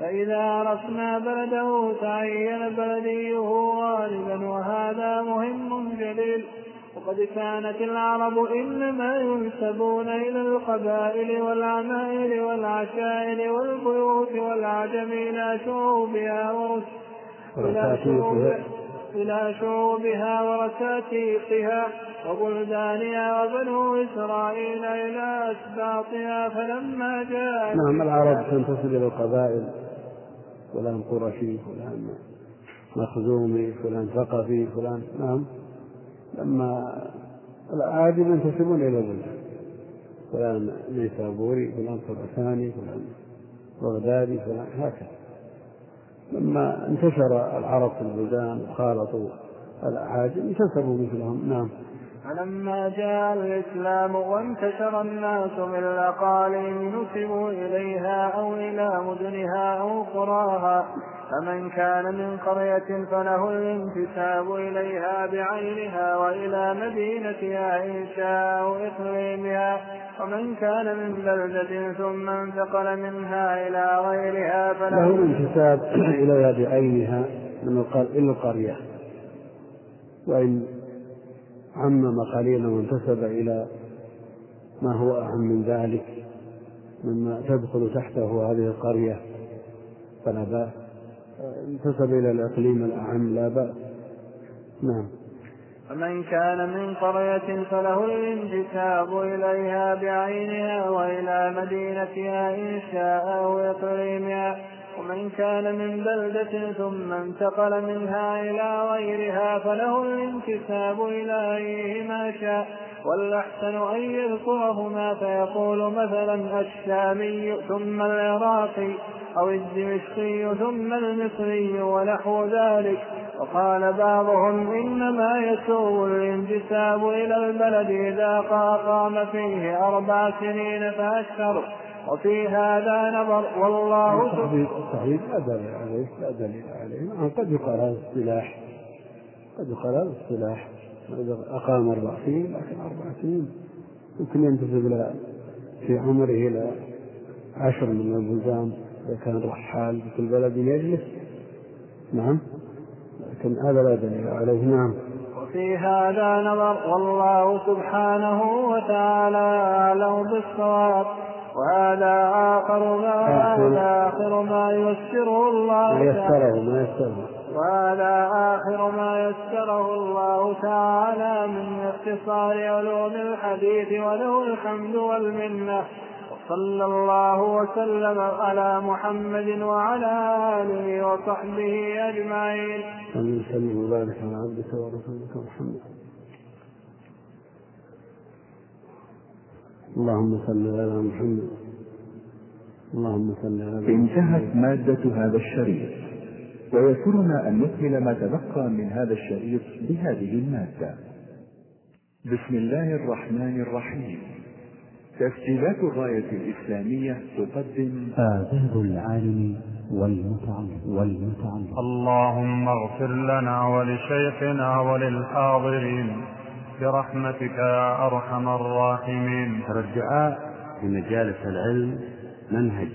فإذا عرفنا بلده تعين بلديه غالبا وهذا مهم جليل. وقد كانت العرب إنما ينسبون إلى القبائل والعمائر والعشائر والبيوت والعجم إلى شعوبها إلى شعوبها ورساتيقها وبلدانها وبنو إسرائيل إلى أسباطها فلما جاء نعم العرب تنتسب إلى القبائل. فلان قرشي فلان مخزومي فلان ثقفي فلان نعم. لما الأعاجم ينتسبون إلى البلدان فلان نيسابوري فلان خراساني فلان بغدادي فلان هكذا. لما انتشر العرب في البلدان وخالطوا الأعاجم انتسبوا مثلهم نعم. فلما جاء الإسلام وانتشر الناس من الأقاليم نسبوا إليها أو إلى مدنها أو قرأها. فمن كان من قرية فله الانتساب إليها بعينها وإلى مدينتها إن شاء إقليمها. ومن كان من بلدة ثم انتقل منها إلى غيرها فله الانتساب إليها بعينها من القرية. وإن عمم قليلا وانتسب إلى ما هو أهم من ذلك مما تدخل تحته هذه القرية. فلا بأس. انتسب إلى الإقليم الأعم لا بأس. نعم. ومن كان من قرية فله الانتساب إليها بعينها وإلى مدينتها إن شاء أو إقليمها ومن كان من بلدة ثم انتقل منها إلى غيرها فله الانتساب إلى أيهما شاء والأحسن أن يذكرهما فيقول مثلا الشامي ثم العراقي أو الدمشقي ثم المصري ونحو ذلك. وقال بعضهم إنما يسوء الانتساب إلى البلد إذا قام فيه أربع سنين فأكثر وفي هذا نظر والله صحيح صحيح لا دليل عليه لا دليل عليه. قد يقال هذا السلاح قد يقال هذا السلاح. أقام أربع سنين لكن أربع سنين يمكن ينتسب إلى في عمره إلى عشر من البلدان إذا كان رحال في كل بلد يجلس. نعم لكن هذا لا دليل عليه. نعم. وفي هذا نظر والله سبحانه وتعالى أعلم بالصواب. وهذا آخر ما هذا آخر ما يسره الله يسره ما يسره وهذا آخر ما يسره الله تعالى من اختصار علوم الحديث وله الحمد والمنة وصلى الله وسلم على محمد وعلى آله وصحبه أجمعين. ومن سلم وبارك على عبدك ورسولك محمد. اللهم صل على محمد. اللهم صل على انتهت مادة هذا الشريط. ويسرنا أن نكمل ما تبقى من هذا الشريط بهذه المادة. بسم الله الرحمن الرحيم. تسجيلات الراية الإسلامية تقدم. آداب العالم والمتعلم والمتعلم. اللهم اغفر لنا ولشيخنا وللحاضرين. برحمتك يا أرحم الراحمين. ترى الدعاء في مجالس العلم منهج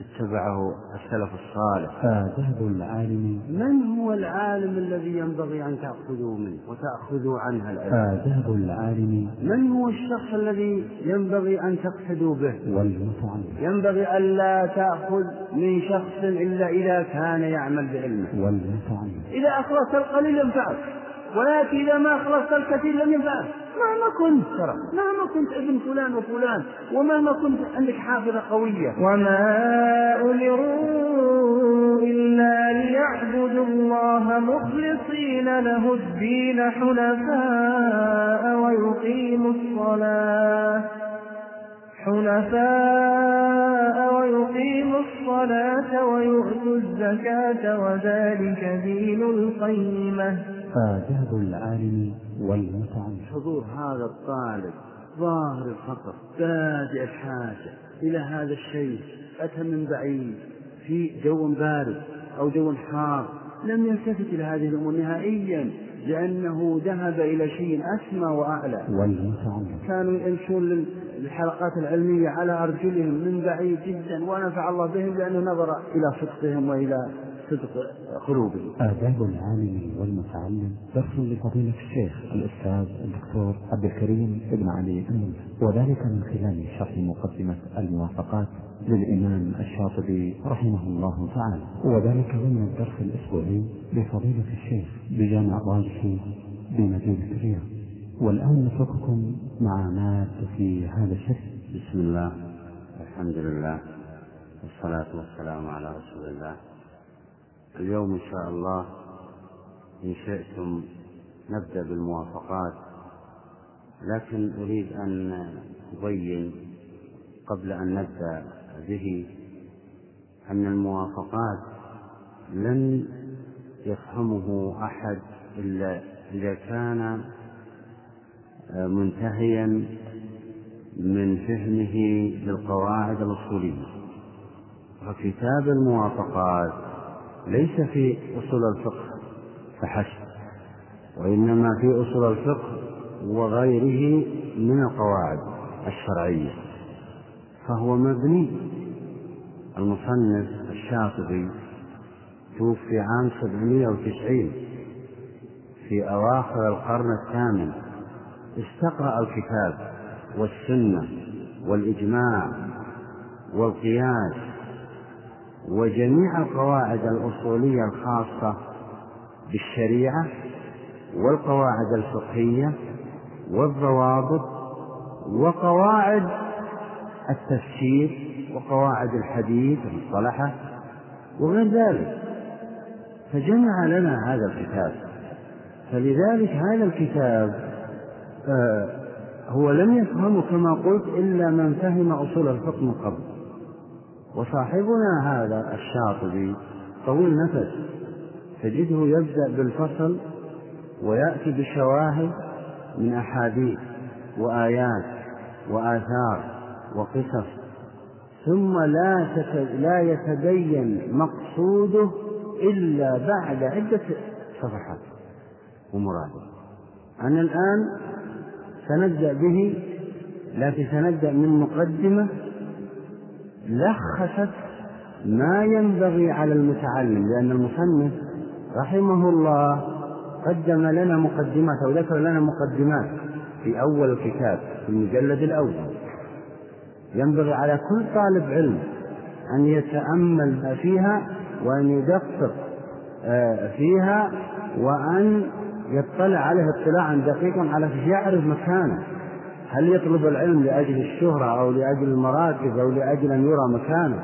اتبعه السلف الصالح. آداب العالم من هو العالم الذي ينبغي أن تأخذوا منه وتأخذوا عنه العلم؟ آداب العالم من هو الشخص الذي ينبغي أن تقتدوا به؟ والمتعلم ينبغي ألا تأخذ من شخص إلا إذا كان يعمل بعلمه. والمتعلم إذا أخلصت القليل ينفعك ولكن إذا ما أخلصت الكثير لم ينفعك مهما كنت ترى. مهما كنت ابن فلان وفلان ومهما كنت عندك حافظة قوية. وما أمروا إلا ليعبدوا الله مخلصين له الدين حنفاء ويقيموا الصلاة. حنفاء ويقيموا الصلاة ويؤتوا الزكاة وذلك دين القيمة. آداب العالم والمتعلم حضور هذا الطالب ظاهر الفقر بادئ الحاجة إلى هذا الشيء أتى من بعيد في جو بارد أو جو حار لم يلتفت إلى هذه الأمور نهائيا. لأنه ذهب إلى شيء أسمى وأعلى. كانوا يمشون للحلقات العلمية على أرجلهم من بعيد جدا ونفع الله بهم لأنه نظر إلى صدقهم وإلى صدق قلوبهم آداب العالم والمتعلم درس لفضيلة الشيخ الأستاذ الدكتور عبد الكريم بن علي وذلك من خلال شرح مقدمة الموافقات للإمام الشاطبي رحمه الله تعالى. وذلك ضمن الدرس الأسبوعي لفضيلة الشيخ بجامع ضالحي بمدينة الرياض. والآن نترككم مع مادة في هذا الشرح بسم الله. الحمد لله. والصلاة والسلام على رسول الله. اليوم إن شاء الله إن شئتم نبدأ بالموافقات لكن أريد أن أبين قبل أن نبدأ به أن الموافقات لن يفهمه أحد إلا إذا كان منتهيا من فهمه للقواعد الأصولية. وكتاب الموافقات ليس في أصول الفقه فحسب. وإنما في أصول الفقه وغيره من القواعد الشرعية. فهو مبني. المصنف الشاطبي توفي عام 790 في أواخر القرن الثامن. استقرأ الكتاب والسنة والإجماع والقياس وجميع القواعد الأصولية الخاصة بالشريعة والقواعد الفقهية والضوابط وقواعد التفسير وقواعد الحديث المصطلحة وغير ذلك. فجمع لنا هذا الكتاب. فلذلك هذا الكتاب آه هو لم يفهمه كما قلت إلا من فهم أصول الفقه من قبل. وصاحبنا هذا الشاطبي طويل نفس تجده يبدأ بالفصل ويأتي بشواهد من أحاديث وآيات وآثار وقصص ثم لا لا يتبين مقصوده إلا بعد عدة صفحات ومراده. أنا الآن سنبدأ به لكن سنبدأ من مقدمة لخصت ما ينبغي على المتعلم لأن المصنف رحمه الله قدم لنا مقدمات أو ذكر لنا مقدمات في أول الكتاب في المجلد الأول. ينبغي على كل طالب علم أن يتأمل فيها وأن يدقق فيها وأن يطلع عليه اطلاعا دقيقا على يعرف مكانه. هل يطلب العلم لأجل الشهرة أو لأجل المراكز أو لأجل أن يرى مكانه؟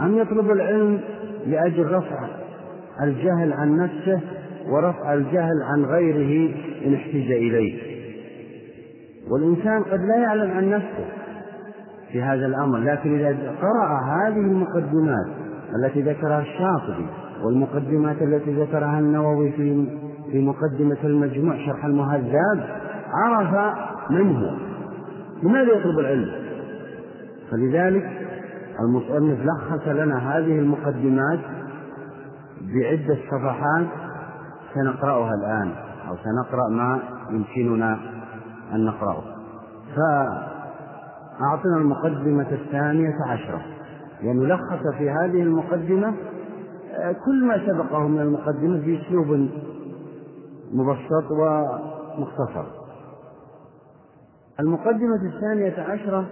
أم يطلب العلم لأجل رفع الجهل عن نفسه ورفع الجهل عن غيره إن احتج إليه؟ والإنسان قد لا يعلم عن نفسه في هذا الأمر لكن إذا قرأ هذه المقدمات التي ذكرها الشاطبي والمقدمات التي ذكرها النووي في في مقدمة المجموع شرح المهذب عرف من هو؟ لماذا يطلب العلم؟ فلذلك المصنف لخص لنا هذه المقدمات بعدة صفحات سنقرأها الآن أو سنقرأ ما يمكننا أن نقرأه. فأعطنا المقدمة الثانية عشرة. لأنه لخص في هذه المقدمة كل ما سبقه من المقدمة بأسلوب مبسط ومختصر. المقدمة الثانية عشرة.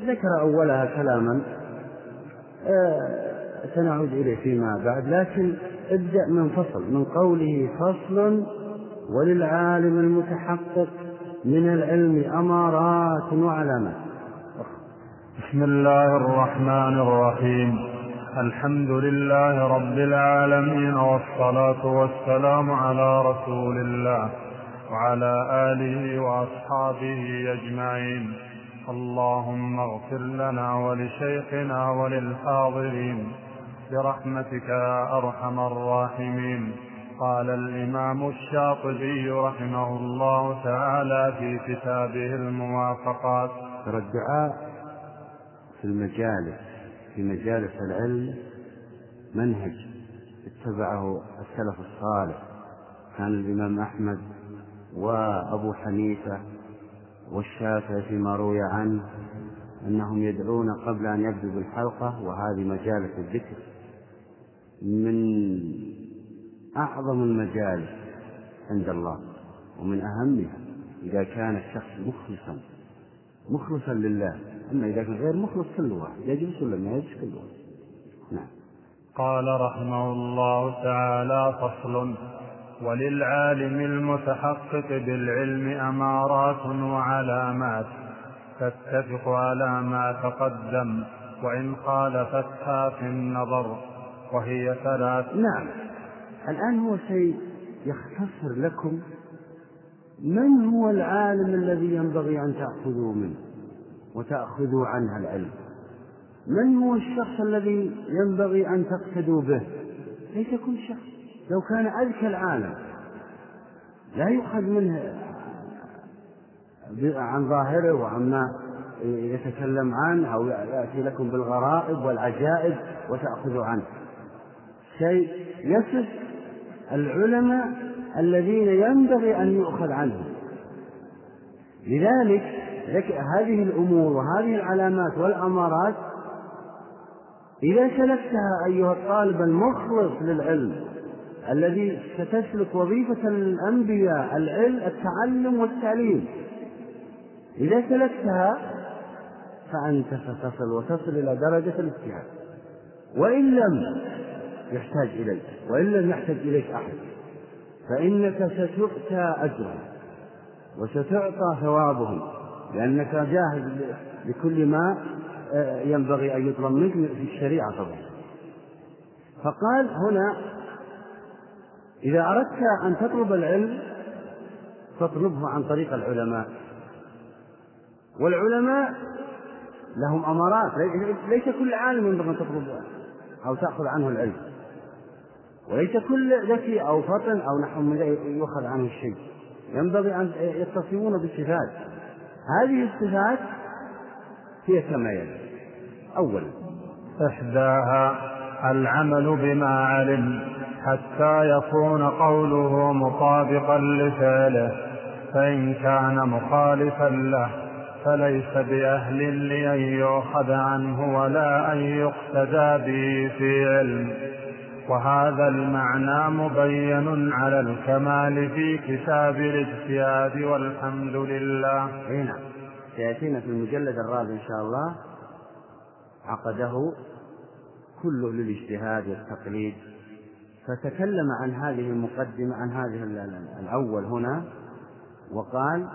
ذكر أولها كلاما. آه، سنعود إليه فيما بعد لكن ابدأ من فصل من قوله فصل وللعالم المتحقق من العلم أمارات وعلامات. بسم الله الرحمن الرحيم. الحمد لله رب العالمين والصلاة والسلام على رسول الله. وعلى آله وأصحابه أجمعين. اللهم اغفر لنا ولشيخنا وللحاضرين. برحمتك يا أرحم الراحمين. قال الإمام الشاطبي رحمه الله تعالى في كتابه الموافقات. ترى الدعاء في المجالس في مجالس العلم منهج اتبعه السلف الصالح. كان الإمام أحمد وأبو حنيفة والشافعي فيما روي عنه أنهم يدعون قبل أن يبدوا بالحلقة وهذه مجالس الذكر من أعظم المجالس عند الله ومن أهمها إذا كان الشخص مخلصا مخلصا لله. أما إذا كان غير مخلص كل واحد يجلس ولا ما يجلس كل واحد؟ نعم. قال رحمه الله تعالى فصل وللعالم المتحقق بالعلم أمارات وعلامات. تتفق على ما تقدم وإن خالفتها في النظر وهي ثلاث. نعم. الآن هو شيء يختصر لكم من هو العالم الذي ينبغي أن تأخذوا منه وتأخذوا عنه العلم؟ من هو الشخص الذي ينبغي أن تقتدوا به؟ ليس كل شخص. لو كان أذكى العالم لا يؤخذ منه عن ظاهره وعما يتكلم عنه أو يأتي لكم بالغرائب والعجائب وتأخذوا عنه. شيء يصف العلماء الذين ينبغي أن يؤخذ عنهم. لذلك هذه الأمور وهذه العلامات والأمارات إذا سلكتها أيها الطالب المخلص للعلم الذي ستسلك وظيفة الأنبياء العلم التعلم والتعليم. إذا سلكتها فأنت ستصل وتصل إلى درجة الاجتهاد. وإن لم يحتاج إليك وإن لم يحتاج إليك أحد فإنك ستؤتى أجرا وستعطى ثوابهم لأنك جاهز لكل ما آه، ينبغي أن يطلب منك في الشريعة طبعا. فقال هنا إذا أردت أن تطلب العلم فاطلبه عن طريق العلماء. والعلماء لهم أمارات. ليس كل عالم ينبغي أن تطلب أو تأخذ عنه العلم. وليس كل ذكي أو فطن أو نحو من يؤخذ عنه الشيء. ينبغي أن يتصفون بصفات هذه الصفات هي كما يلي. أولا. إحداها العمل بما علم حتى يكون قوله مطابقا لفعله فإن كان مخالفا له فليس بأهل لأن يؤخذ عنه ولا أن يقتدى به في علم. وهذا المعنى مبين على الكمال في كتاب الاجتهاد والحمد لله. إي نعم. سيأتينا في المجلد الرابع إن شاء الله. عقده كله للاجتهاد والتقليد. فتكلم عن هذه المقدمة عن هذه الأول هنا وقال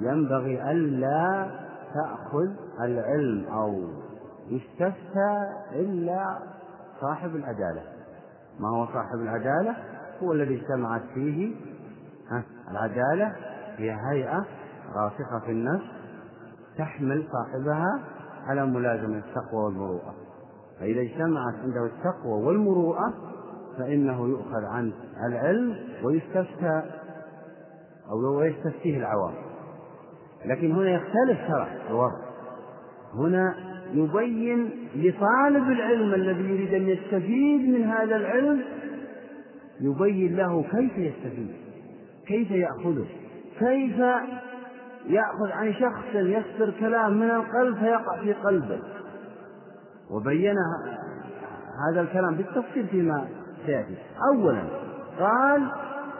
ينبغي ألا تأخذ العلم أو يستفتى إلا صاحب العدالة. ما هو صاحب العدالة؟ هو الذي اجتمعت فيه العدالة هي هيئة راسخة في النفس تحمل صاحبها على ملازمة التقوى والمروءة. فإذا اجتمعت عنده التقوى والمروءة فإنه يؤخذ عنه العلم ويستفتى أو ويستفتيه العوام. لكن هنا يختلف شرع الوضع هنا يبين لطالب العلم الذي يريد أن يستفيد من هذا العلم يبين له كيف يستفيد كيف يأخذه كيف يأخذ عن شخص يصدر كلام من القلب فيقع في قلبه. وبين هذا الكلام بالتفصيل فيما سيأتي أولا قال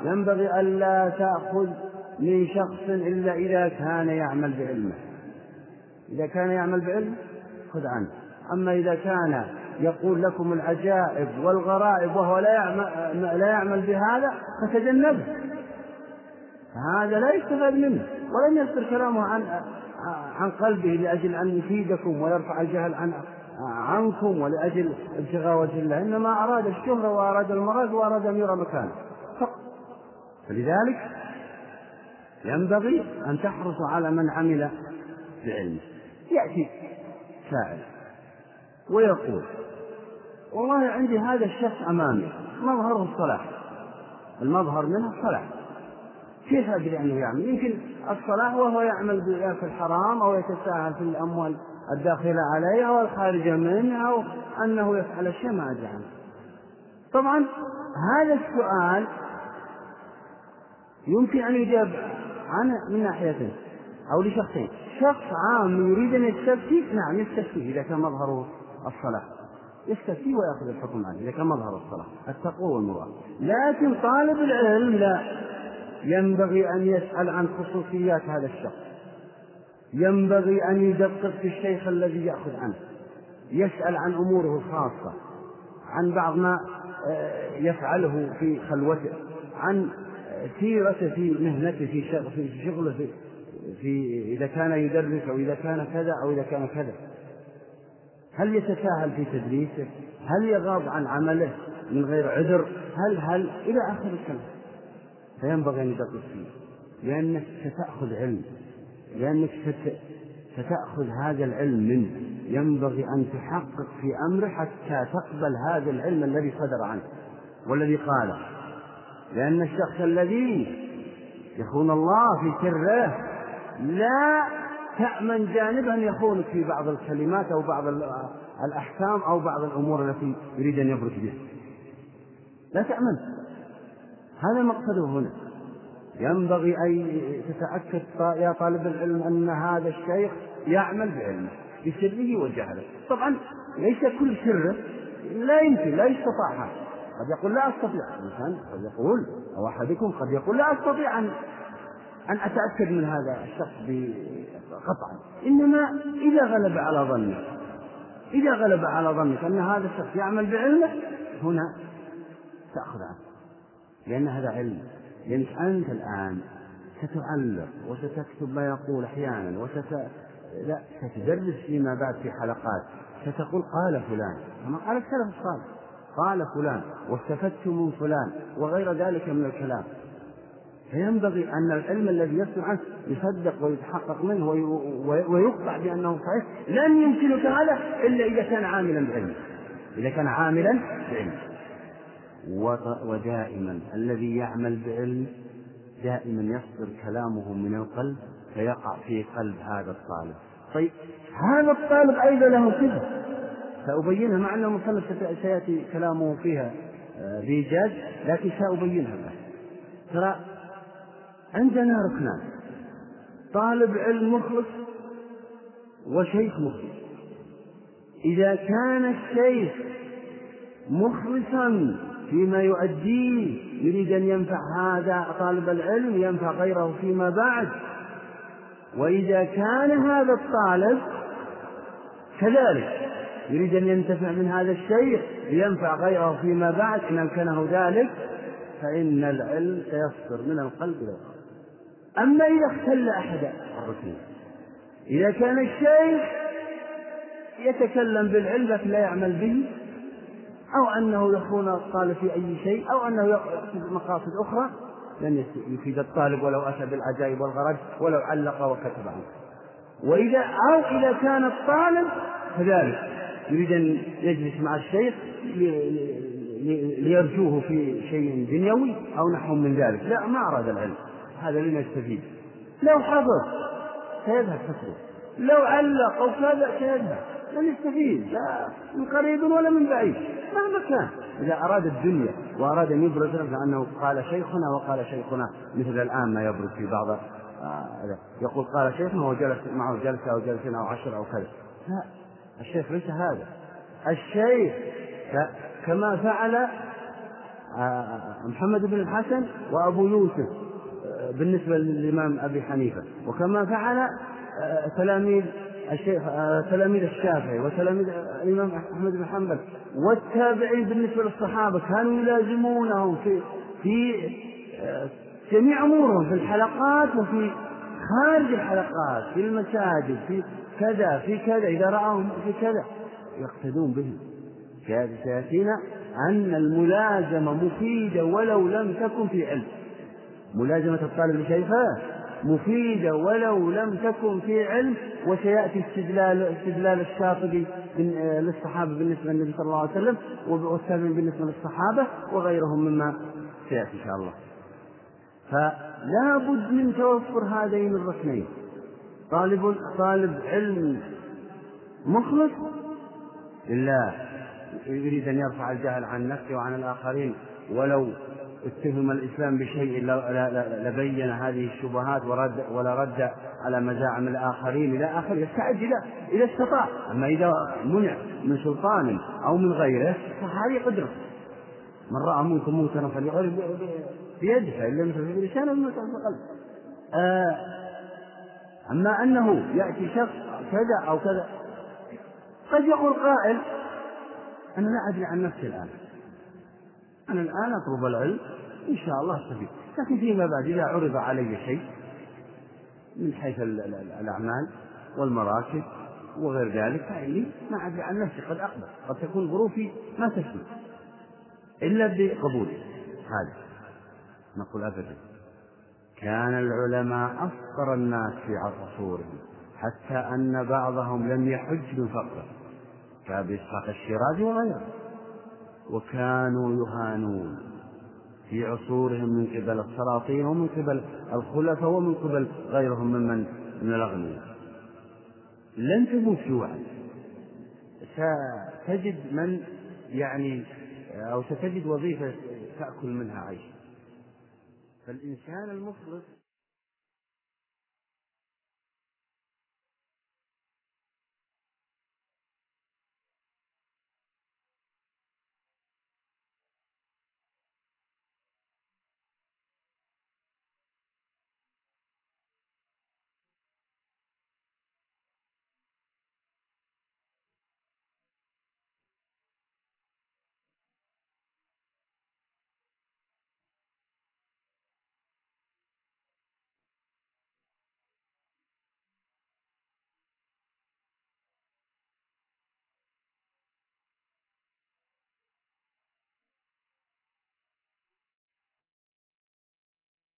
ينبغي ألا تأخذ من شخص إلا إذا كان يعمل بعلمه. إذا كان يعمل بعلمه خذ عنه. أما إذا كان يقول لكم العجائب والغرائب وهو لا يعمل, لا يعمل بهذا فتجنبه. هذا لا يستفاد منه. ولم يصدر كلامه عن عن قلبه لأجل أن يفيدكم ويرفع الجهل عن عنكم ولأجل ابتغاء وجه الله. إنما أراد الشهرة وأراد المرض وأراد أن يرى مكانه. فقط. فلذلك ينبغي أن تحرصوا على من عمل بعلمه. يأتي سائل ويقول والله عندي هذا الشخص أمامي مظهره الصلاح. المظهر منه الصلاح. كيف أدري أنه يعمل؟ يمكن الصلاح وهو يعمل في الحرام أو يتساهل في الأموال. الداخلة عليه أو الخارجة منه أو أنه يفعل الشيء ما أدري. عنه طبعا هذا السؤال يمكن أن يجاب عنه من ناحيتين أو لشخصين. شخص عام يريد أن يستفتي؟ نعم يستفتي إذا كان مظهره الصلاح يستفتي ويأخذ الحكم عليه إذا كان مظهر الصلاح التقوى والمروءة لكن طالب العلم لا. ينبغي أن يسأل عن خصوصيات هذا الشخص. ينبغي أن يدقق في الشيخ الذي يأخذ عنه يسأل عن أموره الخاصة عن بعض ما آه، يفعله في خلوته عن سيرته في مهنته في في شغله في, في إذا كان يدرس أو إذا كان كذا أو إذا كان كذا. هل يتساهل في تدريسه؟ هل يغاب عن عمله من غير عذر؟ هل هل؟ إلى آخر الكلام. فينبغي أن يدقق فيه لأنك ستأخذ علم. لأنك ستأخذ هذا العلم منه. ينبغي أن تحقق في أمره حتى تقبل هذا العلم الذي صدر عنه والذي قاله. لأن الشخص الذي يخون الله في سره لا تأمن جانبه أن يخونك في بعض الكلمات أو بعض الأحكام أو بعض الأمور التي يريد أن يبرك بها. لا تأمن. هذا مقصده هنا. ينبغي أن تتأكد يا طالب العلم أن هذا الشيخ يعمل بعلمه بسره وجهله. طبعا ليس كل سره لا يمكن لا يستطاع هذا. قد يقول لا أستطيع. الإنسان قد يقول أو أحدكم قد يقول لا أستطيع أن أن أتأكد من هذا الشخص قطعا إنما إذا غلب على ظنك إذا غلب على ظنك أن هذا الشخص يعمل بعلمه هنا تأخذ عنه لأن هذا علم. لأنك أنت الآن ستعلق وستكتب ما يقول أحيانا وست لا ستدرس فيما بعد في حلقات. ستقول قال فلان كما قال السلف الصالح. قال فلان واستفدت من فلان وغير ذلك من الكلام. فينبغي أن العلم الذي عنه يصدق ويتحقق منه ويقطع بأنه صحيح. لن يمكنك هذا إلا إذا كان عاملا بعلم إذا كان عاملا بعلم ودائما. الذي يعمل بعلم دائما يصدر كلامه من القلب فيقع في قلب هذا الطالب. طيب هذا الطالب أيضا له صفة. سأبينها مع أن المصنف سيأتي كلامه فيها آه، بإيجاز لكن سأبينها له ترى عندنا ركنان. طالب علم مخلص وشيخ مخلص. إذا كان الشيخ مخلصا فيما يؤديه يريد أن ينفع هذا طالب العلم ينفع غيره فيما بعد. وإذا كان هذا الطالب كذلك يريد أن ينتفع من هذا الشيء لينفع غيره فيما بعد. إن أمكنه ذلك فإن العلم سيصدر من القلب إلى القلب أما إذا اختل أحد الركنين إذا كان الشيخ يتكلم بالعلم لكن لا يعمل به أو أنه يخون الطالب في أي شيء أو أنه يقصد مقاصد أخرى لن يفيد الطالب ولو أتى بالعجائب والغرج ولو علق وكتب عنه. وإذا أو إذا كان الطالب كذلك يريد أن يجلس مع الشيخ ليرجوه في شيء دنيوي أو نحو من ذلك. لا ما أراد العلم. هذا لن يستفيد. لو حضر سيذهب فكره لو علق أو كذا سيذهب. لن يستفيد. لا من قريب ولا من بعيد. مهما كان. إذا أراد الدنيا وأراد أن يبرز فأنه قال شيخنا وقال شيخنا مثل الآن ما يبرز في بعض آه يقول قال شيخنا وجلس معه جلسة أو جلسين أو عشر أو كذا. لا الشيخ ليس هذا. الشيخ كما فعل آه، محمد بن الحسن وأبو يوسف آه، بالنسبة للإمام أبي حنيفة. وكما فعل آه، تلاميذ الشيخ تلاميذ الشافعي وتلاميذ الإمام أحمد بن حنبل والتابعين بالنسبة للصحابة كانوا يلازمونهم في في جميع أمورهم في الحلقات وفي خارج الحلقات في المساجد في كذا في كذا إذا رأوهم في كذا يقتدون بهم. سيأتينا أن الملازمة مفيدة ولو لم تكن في علم ملازمة الطالب لشيخه؟ مفيدة ولو لم تكن في علم وسيأتي استدلال استدلال الشاطبي للصحابة بالنسبة للنبي صلى الله عليه وسلم والتابعين بالنسبة للصحابة وغيرهم مما سيأتي إن شاء الله. فلا بد من توفر هذين الركنين. طالب طالب علم مخلص لله يريد أن يرفع الجهل عن نفسه وعن الآخرين ولو اتهم الإسلام بشيء لبين هذه الشبهات ورد ولا رد على مزاعم الآخرين إلى آخره. يستعد إذا إذا استطاع. أما إذا منع من سلطان أو من غيره فهذه قدرة. من رأى منكم منكرا فليغير بيده فإن لم يستطع بلسانه فلم يستطع بقلبه. آه أما أنه يأتي شخص كذا أو كذا قد يقول قائل أنا لا أدري عن نفسي الآن. أنا الآن أطلب العلم إن شاء الله أستفيد لكن فيما بعد إذا عرض علي شيء من حيث الأعمال والمراكز وغير ذلك فإني ما أدري عن نفسي قد أقبل. قد تكون ظروفي ما تسمح إلا بقبولي هذا. نقول أبدا كان العلماء أفقر الناس في عصورهم حتى أن بعضهم لم يحج من فقره كأبي إسحاق الشيرازي وغيره. وكانوا يهانون في عصورهم من قبل السلاطين ومن قبل الخلفاء ومن قبل غيرهم ممن من الأغنياء. لن تموت جوعا ستجد من يعني أو ستجد وظيفة تأكل منها عيش. فالإنسان المخلص